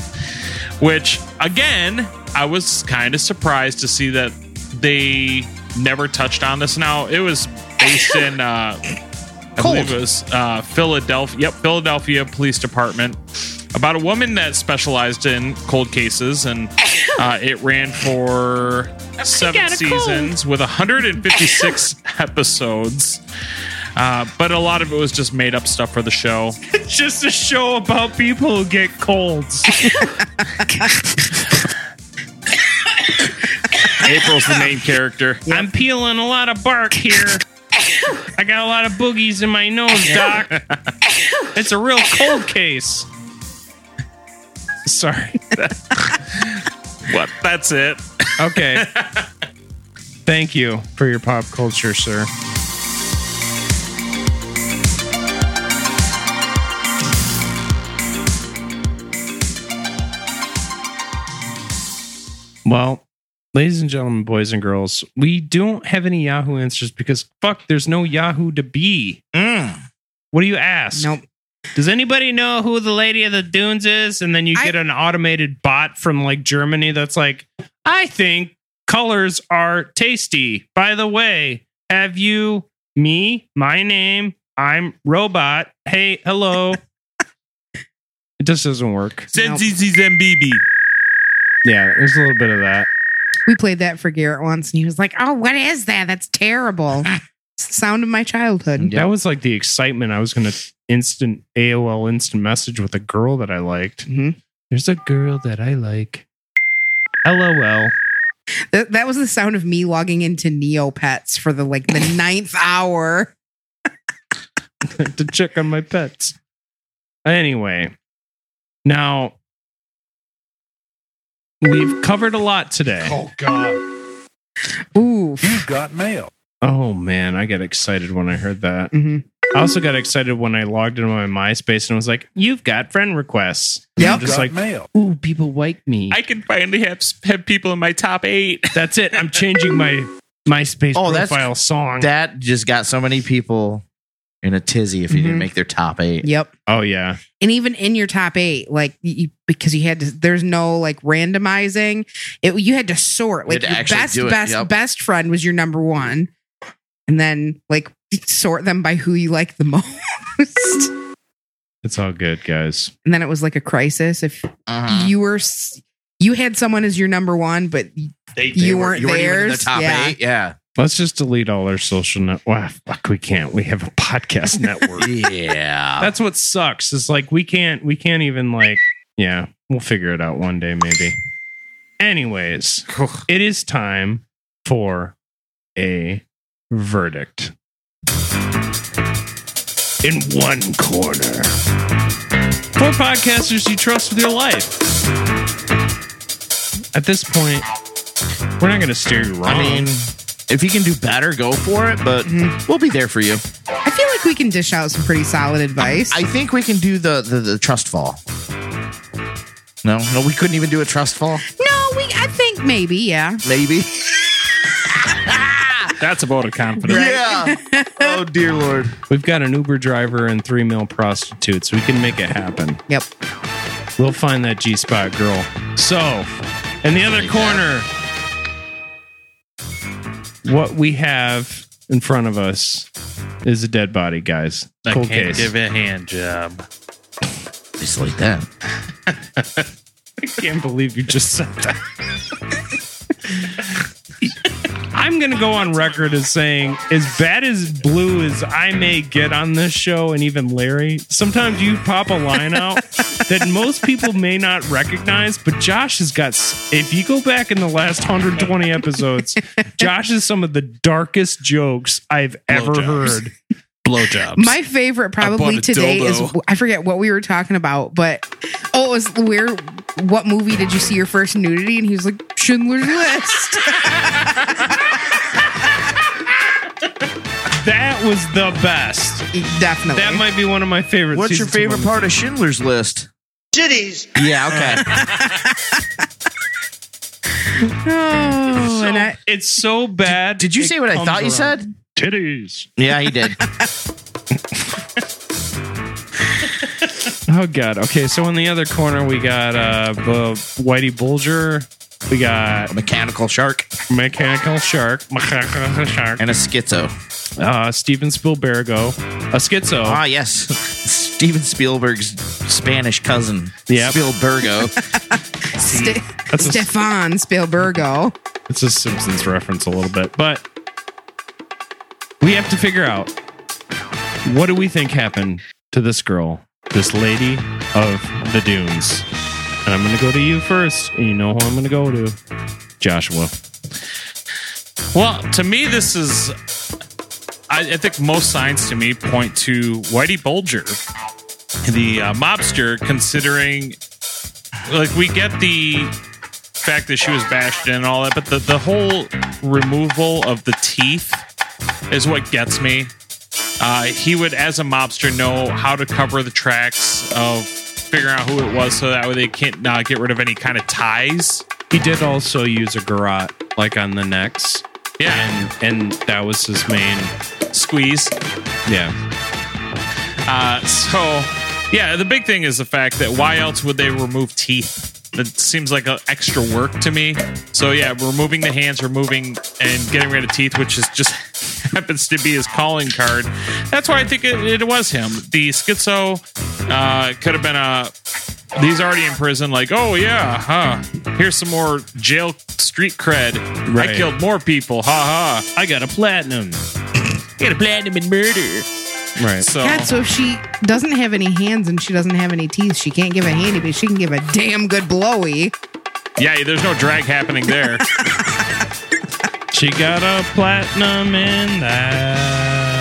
Speaker 7: which again I was kind of surprised to see that they never touched on this. Now it was based in. Uh, I believe it was uh, Philadelphia. Yep, Philadelphia Police Department. About a woman that specialized in cold cases, and *laughs* uh, it ran for seven
Speaker 9: a cold.
Speaker 7: seasons with 156 *laughs* episodes. Uh, but a lot of it was just made up stuff for the show.
Speaker 5: it's *laughs* just a show about people who get colds
Speaker 7: April's the main character. *laughs*
Speaker 5: i'm peeling a lot of bark here i got a lot of boogies in my nose doc it's a real cold case sorry *laughs*
Speaker 7: What? That's it.
Speaker 5: Okay. Thank you for your pop culture, sir. Well, ladies and gentlemen, boys and girls, we don't have any Yahoo answers because fuck, there's no Yahoo to be. Mm. What do you ask?
Speaker 9: Nope.
Speaker 5: Does anybody know who the Lady of the Dunes is? And then you
Speaker 9: I-
Speaker 5: get an automated bot from like Germany that's like, I think colors are tasty. By the way, have you me? My name, I'm Robot. Hey, hello. *laughs* it just doesn't work.
Speaker 7: Zenzizi Zembibi.
Speaker 5: Yeah, there's a little bit of that.
Speaker 9: We played that for Garrett once, and he was like, "Oh, what is that? That's terrible." It's *laughs* the sound of my childhood.
Speaker 5: That was like the excitement. I was going to instant AOL instant message with a girl that I liked.
Speaker 9: Mhm.
Speaker 5: There's a girl that I like. LOL.
Speaker 9: That, that was the sound of me logging into Neopets for the like the *laughs* ninth hour. *laughs*
Speaker 5: to check on my pets. Anyway, now we've covered a lot today.
Speaker 4: Oh God!
Speaker 9: Ooh,
Speaker 4: You've got mail.
Speaker 5: Oh man, I got excited when I heard that.
Speaker 9: Mhm.
Speaker 5: I also got excited when I logged into my MySpace and was like, "You've got friend requests."
Speaker 9: Yeah,
Speaker 5: I'm just
Speaker 4: got
Speaker 5: like,
Speaker 4: mail.
Speaker 5: "Ooh, people like me."
Speaker 7: I can finally have have people in my top eight.
Speaker 5: That's it. I'm changing my MySpace
Speaker 8: Oh, that's-
Speaker 5: profile song.
Speaker 8: That just got so many people in a tizzy if you
Speaker 9: Mhm.
Speaker 8: didn't make their top eight.
Speaker 9: Yep.
Speaker 5: oh yeah,
Speaker 9: And even in your top eight, like you, because you had to, there's no like randomizing. It you had to sort.
Speaker 8: You
Speaker 9: Like
Speaker 8: had to
Speaker 9: your
Speaker 8: actually
Speaker 9: best
Speaker 8: do it,
Speaker 9: best
Speaker 8: yep.
Speaker 9: best friend was your number one, and then like sort them by who you like the *laughs* most.
Speaker 5: it's all good, guys.
Speaker 9: and then it was like a crisis if
Speaker 8: Uh-huh.
Speaker 9: you were s- you had someone as your number one, but
Speaker 8: They,
Speaker 9: You weren't
Speaker 8: even in the
Speaker 9: theirs?
Speaker 8: top
Speaker 9: Yeah.
Speaker 8: eight. Yeah.
Speaker 5: Let's just delete all our social net. Wow, fuck, we can't. We have a podcast *laughs* network.
Speaker 8: Yeah.
Speaker 5: That's what sucks. It's like we can't. We can't even like. Yeah, we'll figure it out one day, maybe. Anyways, *sighs* it is time for a verdict. In one corner, four podcasters you trust with your life. At this point, we're not going to steer you wrong.
Speaker 8: I mean, if you can do better, go for it, but mm-hmm. we'll be there for you.
Speaker 9: I feel like we can dish out some pretty solid advice.
Speaker 8: I think we can do the, the, the trust fall. No, no, we couldn't even do a trust fall.
Speaker 9: no, we I think maybe yeah.
Speaker 8: Maybe. *laughs*
Speaker 7: That's about a confidence.
Speaker 8: Yeah. oh dear lord.
Speaker 5: We've got an Uber driver and three male prostitutes. We can make it happen.
Speaker 9: Yep.
Speaker 5: We'll find that G spot girl. So, in the other corner, what we have in front of us is a dead body, guys.
Speaker 7: I
Speaker 5: Cold
Speaker 7: can't
Speaker 5: case.
Speaker 7: give a hand job.
Speaker 8: Just like that. *laughs*
Speaker 5: I can't believe you just said that. *laughs* I'm going to go on record as saying, as bad as blue as I may get on this show, and even Larry, sometimes you pop a line out *laughs* that most people may not recognize, but Josh has got, if you go back in the last 120 episodes, Josh is some of the darkest jokes I've ever
Speaker 7: Blowjobs.
Speaker 5: heard.
Speaker 7: Blowjobs.
Speaker 9: My favorite probably
Speaker 7: bought a
Speaker 9: today is. I forget what we were talking about, but oh, it was where what movie did you see your first nudity? And he was like Schindler's List. *laughs*
Speaker 5: That was the best.
Speaker 9: Definitely.
Speaker 5: That might be one of my favorites.
Speaker 8: What's your
Speaker 5: season two
Speaker 8: favorite part of Schindler's List?
Speaker 10: Titties.
Speaker 8: Yeah, okay. *laughs*
Speaker 9: oh, and I,
Speaker 5: It's so bad.
Speaker 8: Did you say what I
Speaker 5: comes
Speaker 8: thought you said?
Speaker 5: Titties.
Speaker 8: Yeah, he did.
Speaker 5: Oh god. Okay, so in the other corner we got uh Bu- Whitey Bulger. We got
Speaker 8: Mechanical shark
Speaker 5: Mechanical Shark, Mechanical Shark,
Speaker 8: and a schizo.
Speaker 5: Uh, Steven Spielbergo, a schizo.
Speaker 8: Ah, yes. Steven Spielberg's Spanish cousin.
Speaker 5: Yep.
Speaker 8: Spielbergo. *laughs*
Speaker 9: Ste-
Speaker 5: That's a-
Speaker 9: Stefan Spielbergo.
Speaker 5: It's a Simpsons reference a little bit, but we have to figure out what do we think happened to this girl, this lady of the dunes. And I'm going to go to you first. And you know who I'm going to go to, Joshua.
Speaker 7: Well, to me, this is. I, I think most signs to me point to Whitey Bulger, the uh, mobster, considering. Like, we get the fact that she was bashed in and all that, but the, the whole removal of the teeth is what gets me. Uh, he would, as a mobster, know how to cover the tracks of figuring out who it was so that way they can't uh, get rid of any kind of ties.
Speaker 5: He did also use a garrote, like on the necks.
Speaker 7: Yeah.
Speaker 5: And, and that was his main.
Speaker 7: Squeeze.
Speaker 5: Yeah.
Speaker 7: Uh, so, yeah, the big thing is the fact that why else would they remove teeth? That seems like a extra work to me. So, yeah, removing the hands, removing and getting rid of teeth, which is just *laughs* happens to be his calling card. That's why I think it, it was him. The schizo uh, could have been a. He's already in prison. Like, oh yeah, huh? Here's some more jail street cred.
Speaker 5: Right.
Speaker 7: I killed more people. Ha ha.
Speaker 5: I got a platinum.
Speaker 7: I *coughs* got a platinum in murder.
Speaker 2: Right.
Speaker 7: So
Speaker 9: God, so if she doesn't have any hands and she doesn't have any teeth, she can't give a handy, but she can give a damn good blowy.
Speaker 7: yeah, there's no drag happening there. *laughs*
Speaker 5: She got a platinum in that,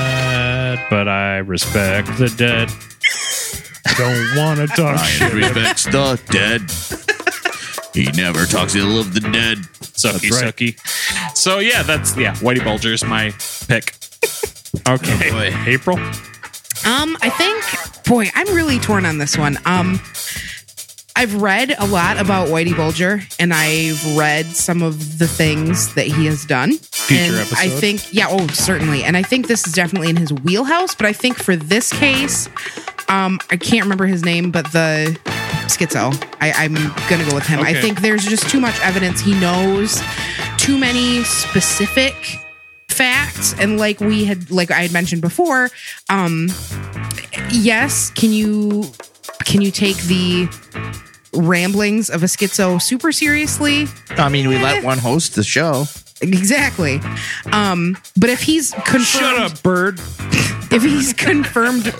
Speaker 5: but I respect the dead. Don't want to talk shit.
Speaker 8: respects the dead. He never talks ill of the dead.
Speaker 7: Sucky,
Speaker 5: right.
Speaker 7: sucky. So yeah, that's yeah. Whitey Bulger's my pick.
Speaker 5: Okay.
Speaker 8: boy.
Speaker 5: April?
Speaker 9: Um, I think, boy, I'm really torn on this one. Um, I've read a lot about Whitey Bulger, and I've read some of the things that he has done.
Speaker 5: Future
Speaker 9: and
Speaker 5: episode?
Speaker 9: I think, yeah, oh, certainly. And I think this is definitely in his wheelhouse. But I think for this case, um, I can't remember his name, but the schizo. I, I'm gonna go with him. I
Speaker 5: Okay.
Speaker 9: think there's just too much evidence. He knows too many specific facts, and like we had, like I had mentioned before, um, yes, can you can you take the ramblings of a schizo super seriously?
Speaker 8: I mean, we let one host the show.
Speaker 9: Exactly. Um, but if he's confirmed,
Speaker 5: Shut up, bird.
Speaker 9: if he's confirmed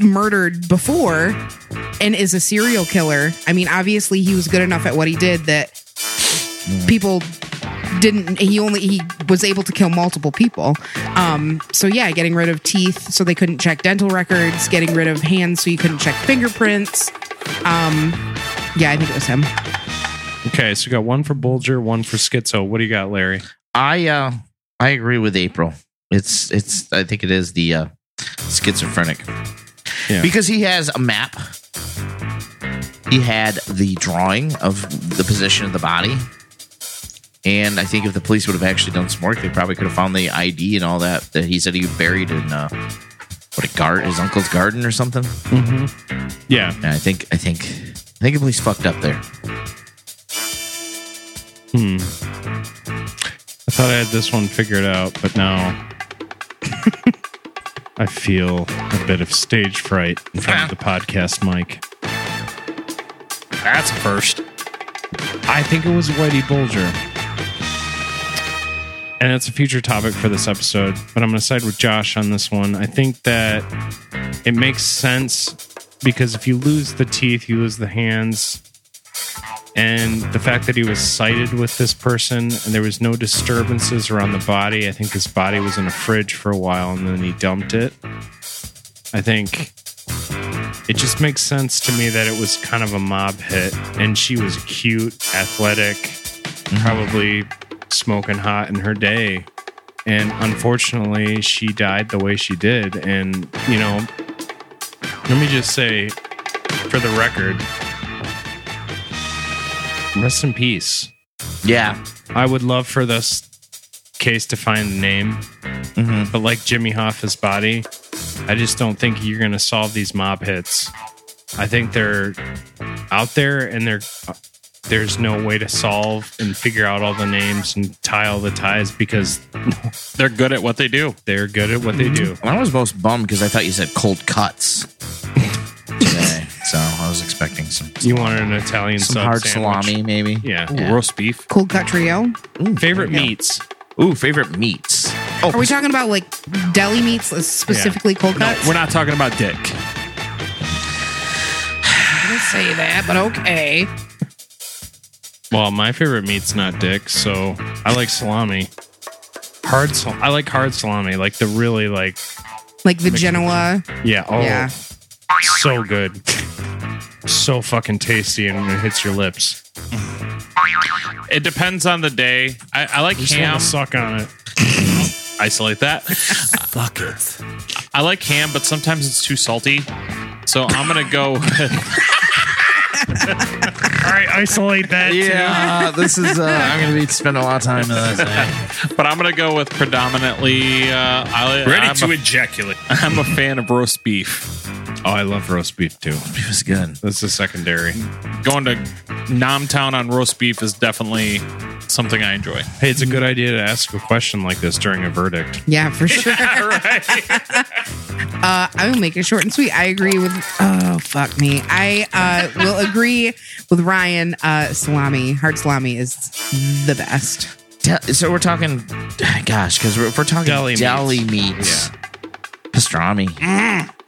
Speaker 9: murdered before and is a serial killer, I mean, obviously he was good enough at what he did that people didn't he only he was able to kill multiple people um so yeah getting rid of teeth so they couldn't check dental records getting rid of hands so you couldn't check fingerprints um yeah i think it was him
Speaker 5: Okay, so you got one for Bulger, one for Schizo. What do you got, Larry?
Speaker 8: I uh I agree with April. It's it's I think it is the uh schizophrenic.
Speaker 5: Yeah.
Speaker 8: Because he has a map. He had the drawing of the position of the body. And I think if the police would have actually done some work, they probably could have found the ID and all that that he said he buried in uh what a garden his uncle's garden or something.
Speaker 5: Mm-hmm. Yeah.
Speaker 8: And I think I think I think the police fucked up there.
Speaker 5: Hmm. I thought I had this one figured out, but now *laughs* I feel a bit of stage fright in front of *laughs* the podcast mic.
Speaker 7: That's first.
Speaker 5: I think it was Whitey Bulger. And it's a future topic for this episode, but I'm going to side with Josh on this one. I think that it makes sense because if you lose the teeth, you lose the hands. And the fact that he was sighted with this person and there was no disturbances around the body, I think his body was in a fridge for a while and then he dumped it. I think it just makes sense to me that it was kind of a mob hit and she was cute, athletic, mm-hmm. probably smoking hot in her day. And unfortunately, she died the way she did. And, you know, let me just say for the record, rest in peace.
Speaker 8: Yeah.
Speaker 5: I would love for this case to find the name,
Speaker 8: Mm-hmm.
Speaker 5: but like Jimmy Hoffa's body, I just don't think you're going to solve these mob hits. I think they're out there and they're there's no way to solve and figure out all the names and tie all the ties because *laughs*
Speaker 7: they're good at what they do.
Speaker 5: They're good at what they do.
Speaker 8: I was most bummed because I thought you said cold cuts today, *laughs* so I was expecting some.
Speaker 5: You wanted an Italian
Speaker 8: some
Speaker 5: sub
Speaker 8: hard
Speaker 5: sandwich.
Speaker 8: salami, maybe.
Speaker 5: Yeah.
Speaker 8: Yeah.
Speaker 7: Roast beef.
Speaker 9: cold cut trio
Speaker 5: Favorite
Speaker 8: there you go.
Speaker 5: meats.
Speaker 8: Ooh, favorite meats. Oh,
Speaker 9: are we talking about like deli meats uh, specifically cold
Speaker 7: No,
Speaker 9: cuts
Speaker 7: we're not talking about dick. *sighs*
Speaker 9: I didn't say that but okay
Speaker 5: Well, my favorite meat's not dick, so I like salami. Hard sal- I like hard salami, like the really like
Speaker 9: like the genoa
Speaker 5: yeah, oh
Speaker 9: Yeah.
Speaker 5: so good. So fucking tasty and it hits your lips.
Speaker 7: It depends on the day. I, I like
Speaker 5: You just wanna
Speaker 7: ham.
Speaker 5: suck on it. *laughs*
Speaker 7: Isolate that. *laughs*
Speaker 12: Fuck it.
Speaker 7: I like ham, but sometimes it's too salty. So I'm gonna go. *laughs* with-
Speaker 5: All right, isolate that.
Speaker 8: Yeah, this is. Uh, I'm gonna be spending a lot of time in this. *laughs*
Speaker 7: but I'm gonna go with predominantly. Uh, I,
Speaker 5: Ready
Speaker 7: I'm
Speaker 5: to
Speaker 7: a,
Speaker 5: ejaculate. *laughs*
Speaker 7: I'm a fan of roast beef.
Speaker 5: Oh, I love roast beef too.
Speaker 8: It was good.
Speaker 5: That's a secondary.
Speaker 7: Going to Nomtown on roast beef is definitely something I enjoy.
Speaker 5: Hey, it's a good idea to ask a question like this during a verdict.
Speaker 9: yeah for *laughs* sure *laughs* Uh, I will make it short and sweet. I agree with. Oh fuck me! I uh, will agree with Ryan. Uh, salami, hard salami is the best.
Speaker 8: Te- So we're talking, gosh, because we're, if we're talking
Speaker 5: Deli
Speaker 8: deli,
Speaker 5: meats.
Speaker 8: meats, Pastrami.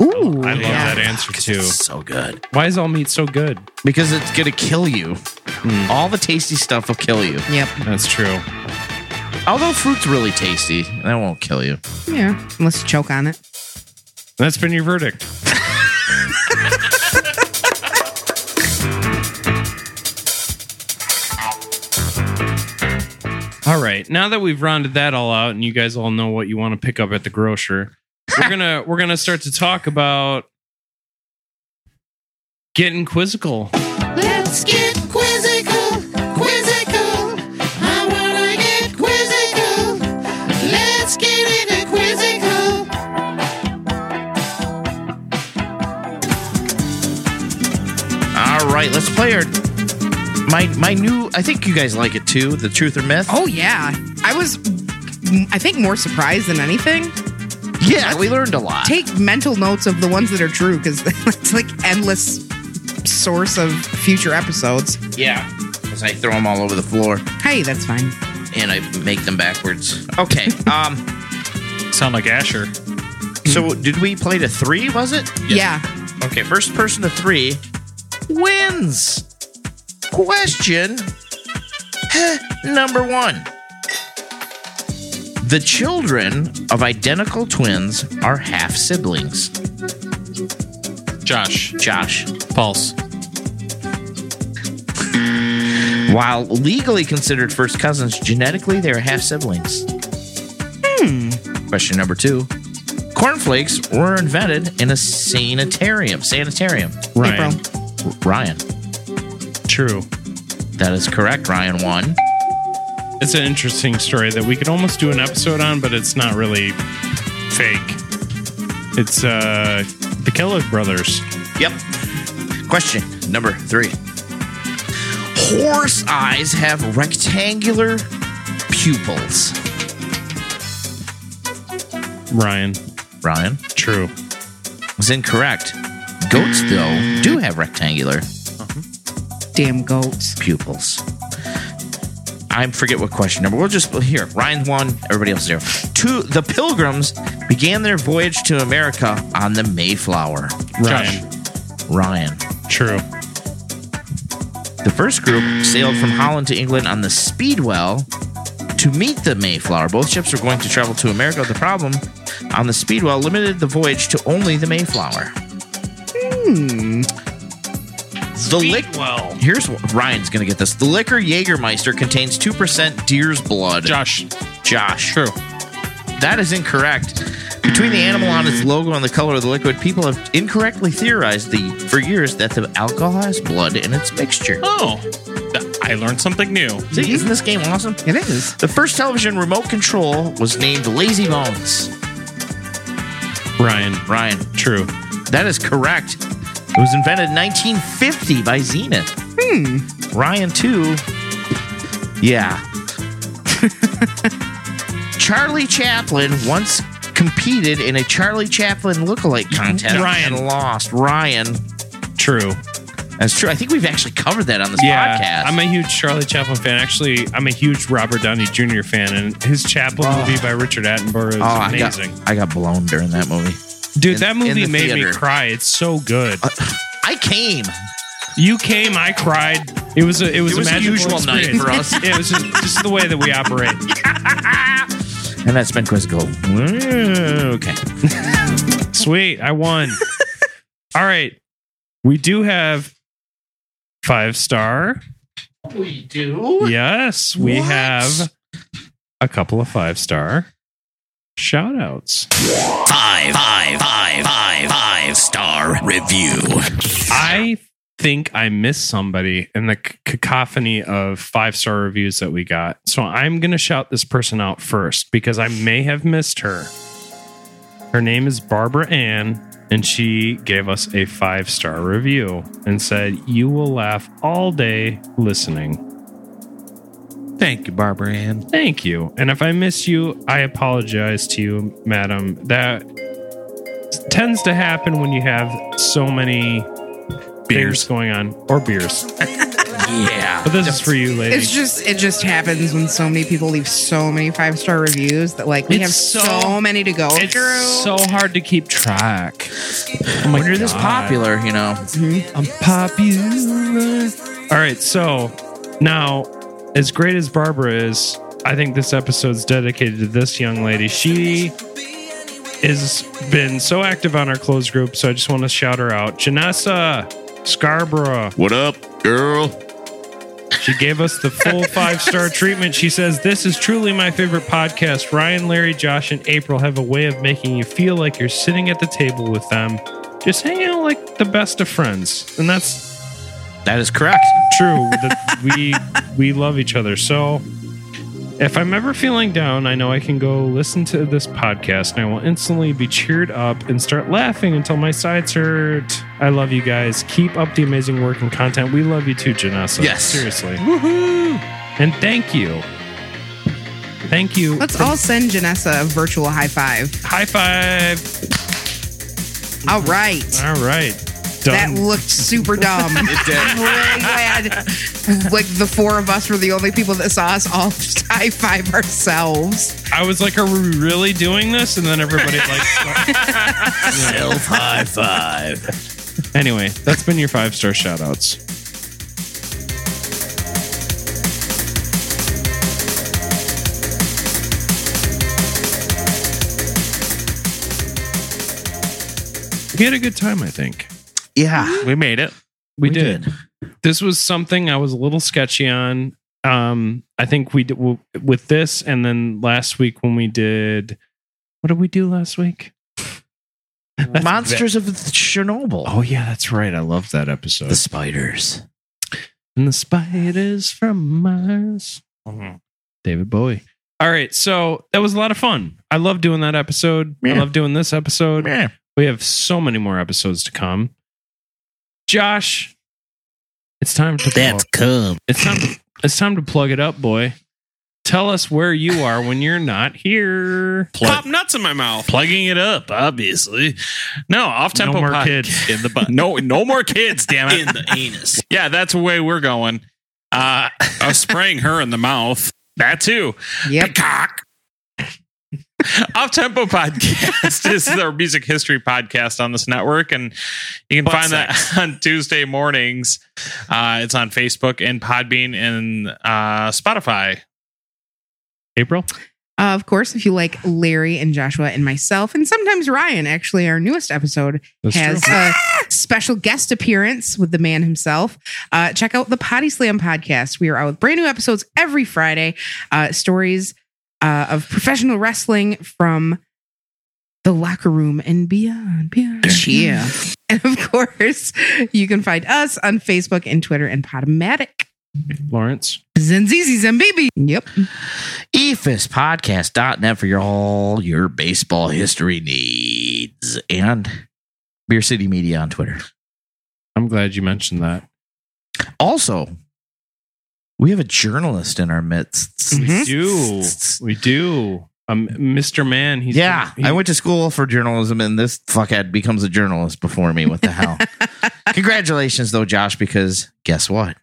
Speaker 9: Ooh,
Speaker 5: I love
Speaker 9: yeah.
Speaker 5: that answer too.
Speaker 8: So good.
Speaker 5: Why is all meat so good?
Speaker 8: Because it's going to kill you.
Speaker 5: Hmm.
Speaker 8: All the tasty stuff will kill you.
Speaker 9: Yep.
Speaker 5: That's true.
Speaker 8: Although fruit's really tasty, that won't kill you.
Speaker 9: Yeah. Unless you choke on it.
Speaker 5: That's been your verdict. *laughs* all right. Now that we've rounded that all out and you guys all know what you want to pick up at the grocer, we're gonna we're gonna start to talk about getting quizzical.
Speaker 16: Let's get quizzical, quizzical. I wanna get quizzical. Let's get into quizzical.
Speaker 8: All right, let's play our my my new. I think you guys like it too. The truth or myth.
Speaker 9: Oh yeah. I was I think more surprised than anything.
Speaker 8: Yeah, we learned a lot.
Speaker 9: Take mental notes of the ones that are true because *laughs* it's like endless source of future episodes.
Speaker 8: Yeah, because I throw them all over the floor
Speaker 9: Hey, that's fine.
Speaker 8: and I make them backwards. Okay. *laughs* Um.
Speaker 7: Sound like Asher.
Speaker 8: So did we play to three? Was it?
Speaker 9: Yeah.
Speaker 8: Okay. First person to three wins. Question number one. The children of identical twins are half siblings.
Speaker 7: Josh.
Speaker 8: Josh.
Speaker 7: False.
Speaker 8: While legally considered first cousins, genetically they are half siblings.
Speaker 9: Hmm.
Speaker 8: Question number two. Cornflakes were invented in a sanitarium. Sanitarium.
Speaker 5: Ryan.
Speaker 8: Ryan.
Speaker 5: True.
Speaker 8: That is correct. Ryan won.
Speaker 5: It's an interesting story that we could almost do an episode on, but it's not really fake. It's uh the Kellogg brothers.
Speaker 8: Yep. Question number three. Horse eyes have rectangular pupils.
Speaker 5: Ryan.
Speaker 8: Ryan.
Speaker 5: True.
Speaker 8: Was incorrect. Goats, though, do have rectangular
Speaker 9: Damn goats.
Speaker 8: pupils. I forget what question number. We'll just here. Ryan's one. Everybody else zero. Two. The Pilgrims began their voyage to America on the Mayflower.
Speaker 5: Ryan.
Speaker 8: Ryan.
Speaker 5: True.
Speaker 8: The first group sailed from Holland to England on the Speedwell to meet the Mayflower. Both ships were going to travel to America. The problem on the Speedwell limited the voyage to only the Mayflower.
Speaker 9: Hmm.
Speaker 8: The lick. Well, here's what Ryan's going to get this. The liquor Jägermeister contains two percent deer's blood.
Speaker 7: Josh.
Speaker 8: Josh.
Speaker 7: True.
Speaker 8: That is incorrect. Between the animal on its logo and the color of the liquid, people have incorrectly theorized the for years that the alcohol has blood in its mixture.
Speaker 7: Oh, th- I learned something new.
Speaker 8: See, isn't this game awesome?
Speaker 9: It is.
Speaker 8: The first television remote control was named Lazy Bones.
Speaker 5: Ryan.
Speaker 8: Ryan.
Speaker 5: True.
Speaker 8: That is correct. It was invented in 1950 by Zenith.
Speaker 9: Hmm.
Speaker 8: Ryan, too. Yeah. *laughs* Charlie Chaplin once competed in a Charlie Chaplin lookalike contest
Speaker 5: Ryan.
Speaker 8: and lost. Ryan.
Speaker 5: True.
Speaker 8: That's true. I think we've actually covered that on this
Speaker 5: Yeah,
Speaker 8: podcast.
Speaker 5: I'm a huge Charlie Chaplin fan. Actually, I'm a huge Robert Downey Jr. fan, and his Chaplin
Speaker 8: Oh.
Speaker 5: movie by Richard Attenborough is
Speaker 8: oh, I
Speaker 5: amazing.
Speaker 8: got, I got blown during that movie.
Speaker 5: Dude,
Speaker 8: in-
Speaker 5: that movie
Speaker 8: the
Speaker 5: made me
Speaker 8: theater. Uh,
Speaker 5: cry. It's so good.
Speaker 8: I came.
Speaker 5: You came, I cried. It was a it was,
Speaker 8: It was a
Speaker 5: magical
Speaker 8: usual night for us. *laughs*
Speaker 5: Yeah, it was just, just the way that we operate. *laughs*
Speaker 8: And that's been Quizzical. Okay. *laughs*
Speaker 5: Sweet, I won. All right, we do have five star.
Speaker 8: We do?
Speaker 5: Yes, we
Speaker 8: What?
Speaker 5: have a couple of five star shout outs.
Speaker 11: Five, five, five, five, five star review.
Speaker 5: I think I missed somebody in the cacophony of five star reviews that we got. So I'm going to shout this person out first because I may have missed her. Her name is Barbara Ann, and she gave us a five star review and said, You will laugh all day listening. Thank you, Barbara Ann. Thank you. And if I miss you, I apologize to you, madam. That tends to happen when you have so many beers going on or beers. *laughs*
Speaker 8: Yeah.
Speaker 5: But this is for you, lady.
Speaker 9: It's just it just happens when so many people leave so many five star reviews that like we
Speaker 5: It's
Speaker 9: have
Speaker 5: so-
Speaker 9: so, many to go
Speaker 5: It's
Speaker 9: through.
Speaker 5: so hard to keep track. Oh my
Speaker 8: when you're this
Speaker 5: God.
Speaker 8: popular, you know. Mm-hmm.
Speaker 5: I'm popular. All right, so now, as great as Barbara is, I think this episode's dedicated to this young lady. She has been so active on our closed group, so I just want to shout her out. Janessa Scarborough.
Speaker 8: What up, girl?
Speaker 5: She gave us the full *laughs* five star treatment. She says, This is truly my favorite podcast. Ryan, Larry, Josh, and April have a way of making you feel like you're sitting at the table with them, just hanging out like the best of friends. And that's
Speaker 8: That is correct.
Speaker 5: true. that we we love each other. So if I'm ever feeling down, I know I can go listen to this podcast and I will instantly be cheered up and start laughing until my sides hurt. I love you guys. Keep up the amazing work and content. We love you too, Janessa.
Speaker 8: Yes.
Speaker 5: Seriously. Woohoo! And thank you. Thank you.
Speaker 9: Let's all send Janessa a virtual high five.
Speaker 5: High five.
Speaker 9: All right.
Speaker 5: All right.
Speaker 9: That looked super dumb. *laughs*
Speaker 5: It did.
Speaker 9: I'm really glad. Like the four of us were the only people that saw us all high five ourselves.
Speaker 5: I was like, are we really doing this? And then everybody like *laughs*
Speaker 11: Self high five.
Speaker 5: Anyway, that's been your five star shout outs. We had a good time, I think.
Speaker 8: Yeah. *gasps*
Speaker 7: We made it.
Speaker 5: We, did. This was something I was a little sketchy on. Um, I think we did w- with this, and then last week when we did, what did we do last week? *laughs* That's
Speaker 8: Monsters of Chernobyl.
Speaker 5: Oh yeah, that's right. I love that episode.
Speaker 8: The spiders.
Speaker 5: And the spiders from Mars. David Bowie. All right, so that was a lot of fun. I love doing that episode. I love doing this episode.
Speaker 8: Yeah.
Speaker 5: We have so many more episodes to come. Josh, it's time to
Speaker 11: That's come.
Speaker 5: It's time. To, it's time to plug it up, boy. Tell us where you are when you're not here.
Speaker 7: Pop nuts in my mouth. Plugging it up, obviously. No, off tempo
Speaker 5: No more kids
Speaker 7: in the butt. No, no more kids. Damn it.
Speaker 11: In the anus.
Speaker 7: Yeah, that's the way we're going. Uh, I was spraying her in the mouth. That too.
Speaker 9: Yep.
Speaker 7: Cock. *laughs* Off Tempo Podcast *laughs* is our music history podcast on this network, and you can
Speaker 11: Butt
Speaker 7: find that *laughs* on Tuesday mornings. Uh, it's on Facebook and Podbean and uh, Spotify.
Speaker 5: April?
Speaker 9: Uh, of course, if you like Larry and Joshua and myself, and sometimes Ryan, actually, our newest episode
Speaker 5: That's
Speaker 9: has
Speaker 5: true.
Speaker 9: a special guest appearance with the man himself. Uh, check out the Potty Slam podcast. We are out with brand new episodes every Friday. Uh, stories uh, of professional wrestling from the locker room and beyond. Beyond.
Speaker 8: Yeah.
Speaker 9: And of course, you can find us on Facebook and Twitter and Podomatic.
Speaker 5: Lawrence.
Speaker 9: Zenzizi Zembibi. Yep.
Speaker 8: E EFISpodcast.net for your all your baseball history needs. And Beer City Media on Twitter.
Speaker 5: I'm glad you mentioned that.
Speaker 8: Also, we have a journalist in our midst.
Speaker 5: We do. *laughs* We do. Um, Mr. Man. He's
Speaker 8: yeah,
Speaker 5: he-
Speaker 8: I went to school for journalism, and this fuckhead becomes a journalist before me. What the hell? *laughs* Congratulations, though, Josh, because guess what?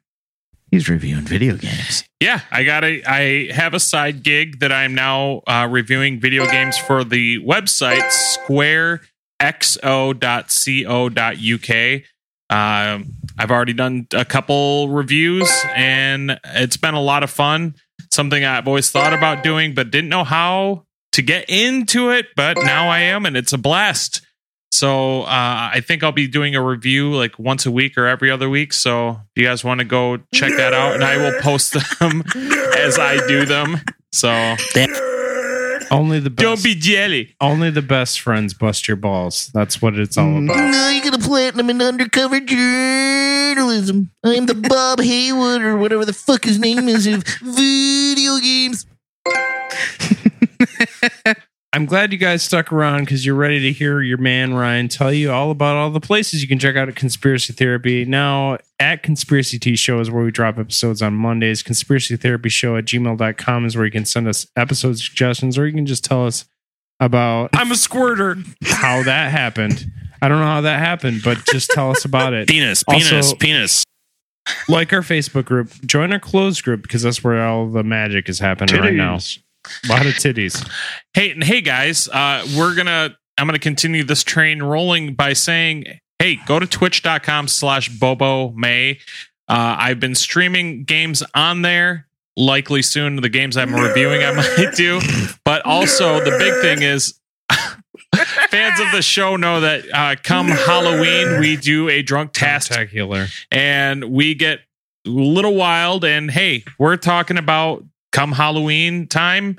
Speaker 8: He's reviewing video games.
Speaker 7: Yeah, I got a. I have a side gig that I'm now uh, reviewing video games for the website squarexo.co.uk. Um, I've already done a couple reviews, and it's been a lot of fun. Something I've always thought about doing, but didn't know how to get into it. But now I am, and it's a blast. So uh, I think I'll be doing a review like once a week or every other week. So if you guys want to go check that out, and I will post *laughs* them as I do them. So
Speaker 5: only the best,
Speaker 7: don't be jelly.
Speaker 5: only the best friends bust your balls. That's what it's all mm. about.
Speaker 8: No, you got a platinum in undercover journalism. I'm the Bob *laughs* Haywood or whatever the fuck his name is of video games. *laughs*
Speaker 5: I'm glad you guys stuck around because you're ready to hear your man Ryan tell you all about all the places you can check out at Conspiracy Therapy. Now, at Conspiracy T Show is where we drop episodes on Mondays. Conspiracy Therapy Show at gmail.com is where you can send us episode suggestions or you can just tell us about
Speaker 7: I'm a squirter.
Speaker 5: how that happened. I don't know how that happened, but just tell us about it. *laughs*
Speaker 7: Penis,
Speaker 5: Also-
Speaker 7: penis, penis.
Speaker 5: like our Facebook group, join our closed group because that's where all the magic is happening right now. A lot of titties.
Speaker 7: Hey, and hey guys, uh, we're gonna I'm gonna continue this train rolling by saying, hey, go to twitch.com slash Bobo May. Uh, I've been streaming games on there. Likely soon the games I'm reviewing I might do. But also the big thing is *laughs* fans of the show know that uh, come Halloween we do a drunk task and we get a little wild and hey we're talking about come halloween time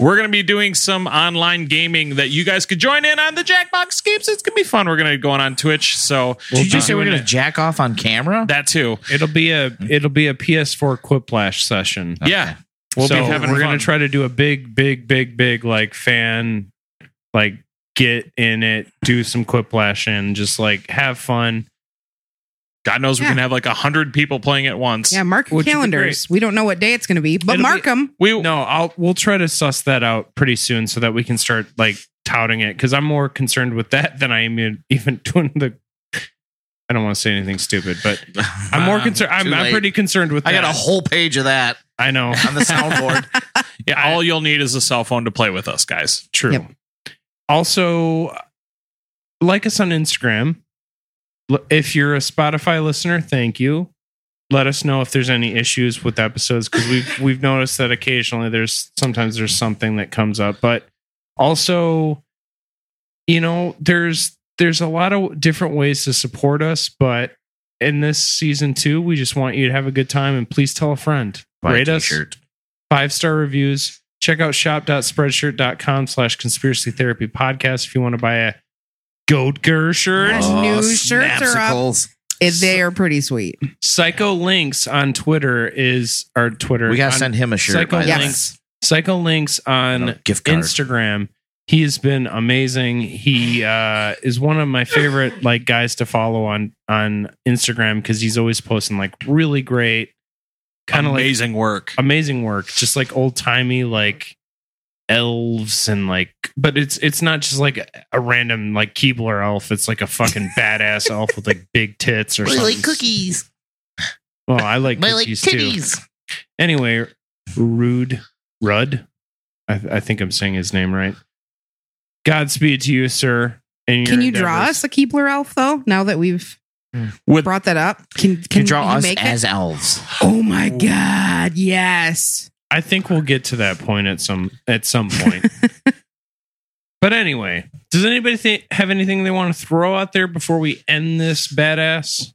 Speaker 7: we're going to be doing some online gaming that you guys could join in on the jackbox games it's going to be fun we're going to go on on twitch so
Speaker 8: Did you just say we're going to jack off on camera?
Speaker 7: that too
Speaker 5: It'll be a it'll be a PS4 Quiplash session.
Speaker 7: yeah we'll
Speaker 5: so
Speaker 7: be having
Speaker 5: we're gonna try to do a big, big, big, big like fan, like get in it, do some quiplash and just like have fun.
Speaker 7: God knows we can have like a hundred people playing at once
Speaker 9: Yeah, mark your
Speaker 5: Which would be
Speaker 9: calendars. We don't know what day it's going to be, but
Speaker 5: It'll
Speaker 9: mark
Speaker 5: be-
Speaker 9: them.
Speaker 7: we
Speaker 5: No, I'll we'll try to suss that out pretty soon so that we can start like touting it because I'm more concerned with that than I am even *laughs* doing the. I don't want to say anything stupid, but *laughs* I'm more concerned. I'm, I'm pretty concerned with.
Speaker 8: I got a whole page of that
Speaker 5: I know.
Speaker 8: on the soundboard. *laughs*
Speaker 7: yeah all you'll need is a cell phone to play with us guys
Speaker 5: True.
Speaker 9: Yep.
Speaker 5: Also, like us on Instagram. If you're a Spotify listener, thank you. Let us know if there's any issues with episodes because we've *laughs* we've noticed that occasionally there's sometimes there's something that comes up, but also, you know, there's there's a lot of different ways to support us, but in this season two, we just want you to have a good time and please tell a friend.
Speaker 8: Buy a
Speaker 5: Rate us five star reviews. Check out shop.spreadshirt.com slash conspiracy therapy podcast if you want to buy a goat gur shirt.
Speaker 9: Oh, New shirts are up.
Speaker 8: snapsicles.
Speaker 9: It, they are pretty sweet.
Speaker 5: Psycho Links on Twitter is our Twitter.
Speaker 8: We got to
Speaker 5: on
Speaker 8: send him a shirt.
Speaker 5: Psycho
Speaker 8: by the way.
Speaker 5: Links. Psycho Links on
Speaker 8: No, gift card.
Speaker 5: Instagram. He has been amazing. He uh, is one of my favorite *laughs* like guys to follow on on Instagram because he's always posting like really great, kind of like
Speaker 7: amazing work
Speaker 5: amazing work just like old timey like elves and like but it's it's not just like a random like keebler elf it's like a fucking *laughs* badass elf with like big tits or
Speaker 8: I
Speaker 5: something
Speaker 8: like cookies.
Speaker 5: well i like
Speaker 8: I like
Speaker 5: cookies too
Speaker 8: titties.
Speaker 5: anyway rude rudd I, I think i'm saying his name right godspeed to you sir and
Speaker 9: Can
Speaker 5: your
Speaker 9: you draw us a Keebler elf though? Now that we've hmm.
Speaker 7: With-
Speaker 9: brought that up, can can
Speaker 8: Can you draw
Speaker 9: you
Speaker 8: us
Speaker 9: make
Speaker 8: as
Speaker 9: it?
Speaker 8: elves?
Speaker 9: Oh my god! Yes.
Speaker 5: I think we'll get to that point at some at some point. *laughs* but anyway, does anybody think, have anything they want to throw out there before we end this badass?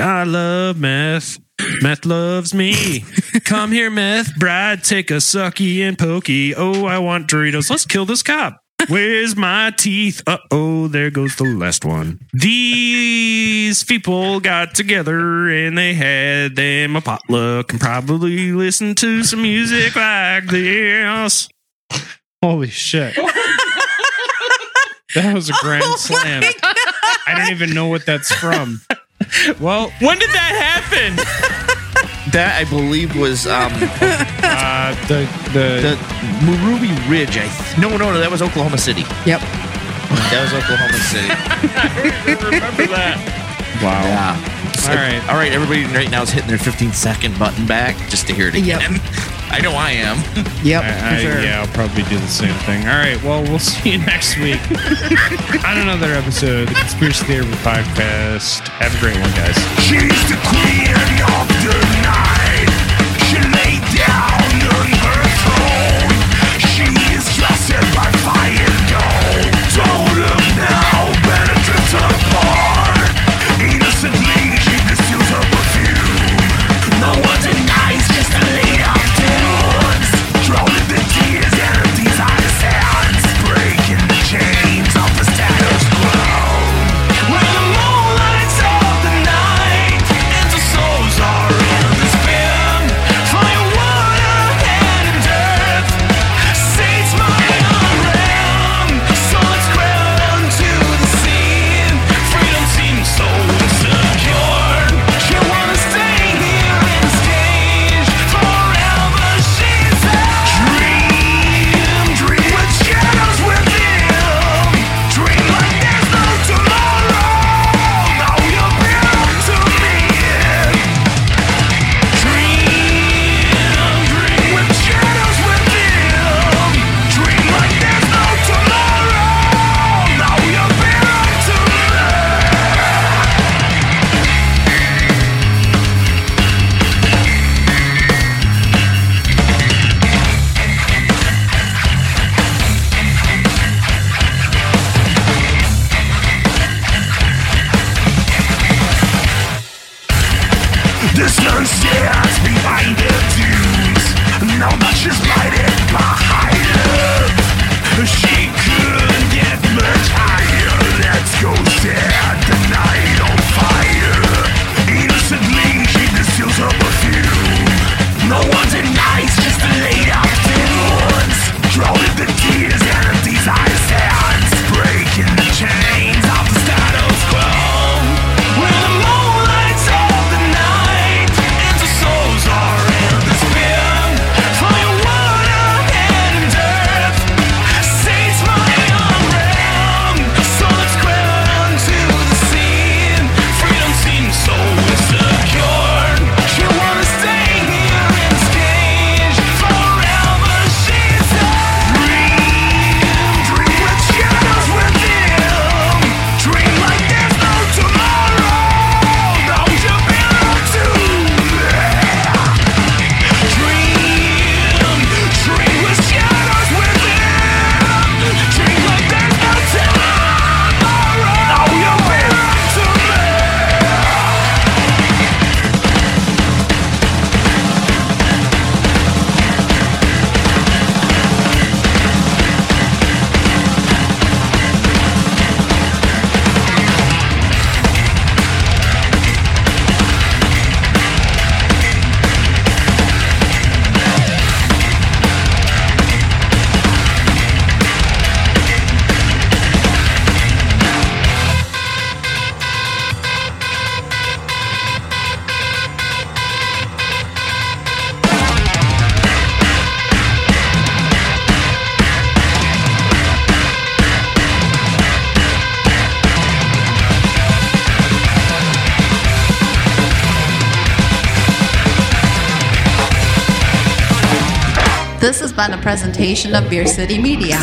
Speaker 17: I love meth. Meth loves me. *laughs* Come here, meth bride. Take a sucky and pokey. Oh, I want Doritos. Let's kill this cop. Where's my teeth? Uh oh, there goes the last one. These people got together and they had them a potluck and probably listened to some music like this.
Speaker 5: Holy shit. that was a grand slam. I don't even know what that's from. Well,
Speaker 7: when did that happen
Speaker 8: That I believe was um *laughs*
Speaker 5: uh, the the
Speaker 8: the Ruby Ridge. I th- no no no that was Oklahoma City.
Speaker 9: Yep.
Speaker 8: That was Oklahoma City. *laughs*
Speaker 7: remember that
Speaker 5: wow.
Speaker 8: Yeah.
Speaker 5: All right.
Speaker 8: All right. Everybody right now is hitting their 15 second button back just to hear it
Speaker 9: Yep.
Speaker 8: again. *laughs* I know I am.
Speaker 9: Yep.
Speaker 5: I, I,
Speaker 9: for sure.
Speaker 5: Yeah, I'll probably do the same thing. All right. Well, we'll see you next week on another episode of the Conspiracy Therapy Podcast. Have a great one, guys.
Speaker 16: She's the queen of the
Speaker 18: been a presentation of Beer City Media.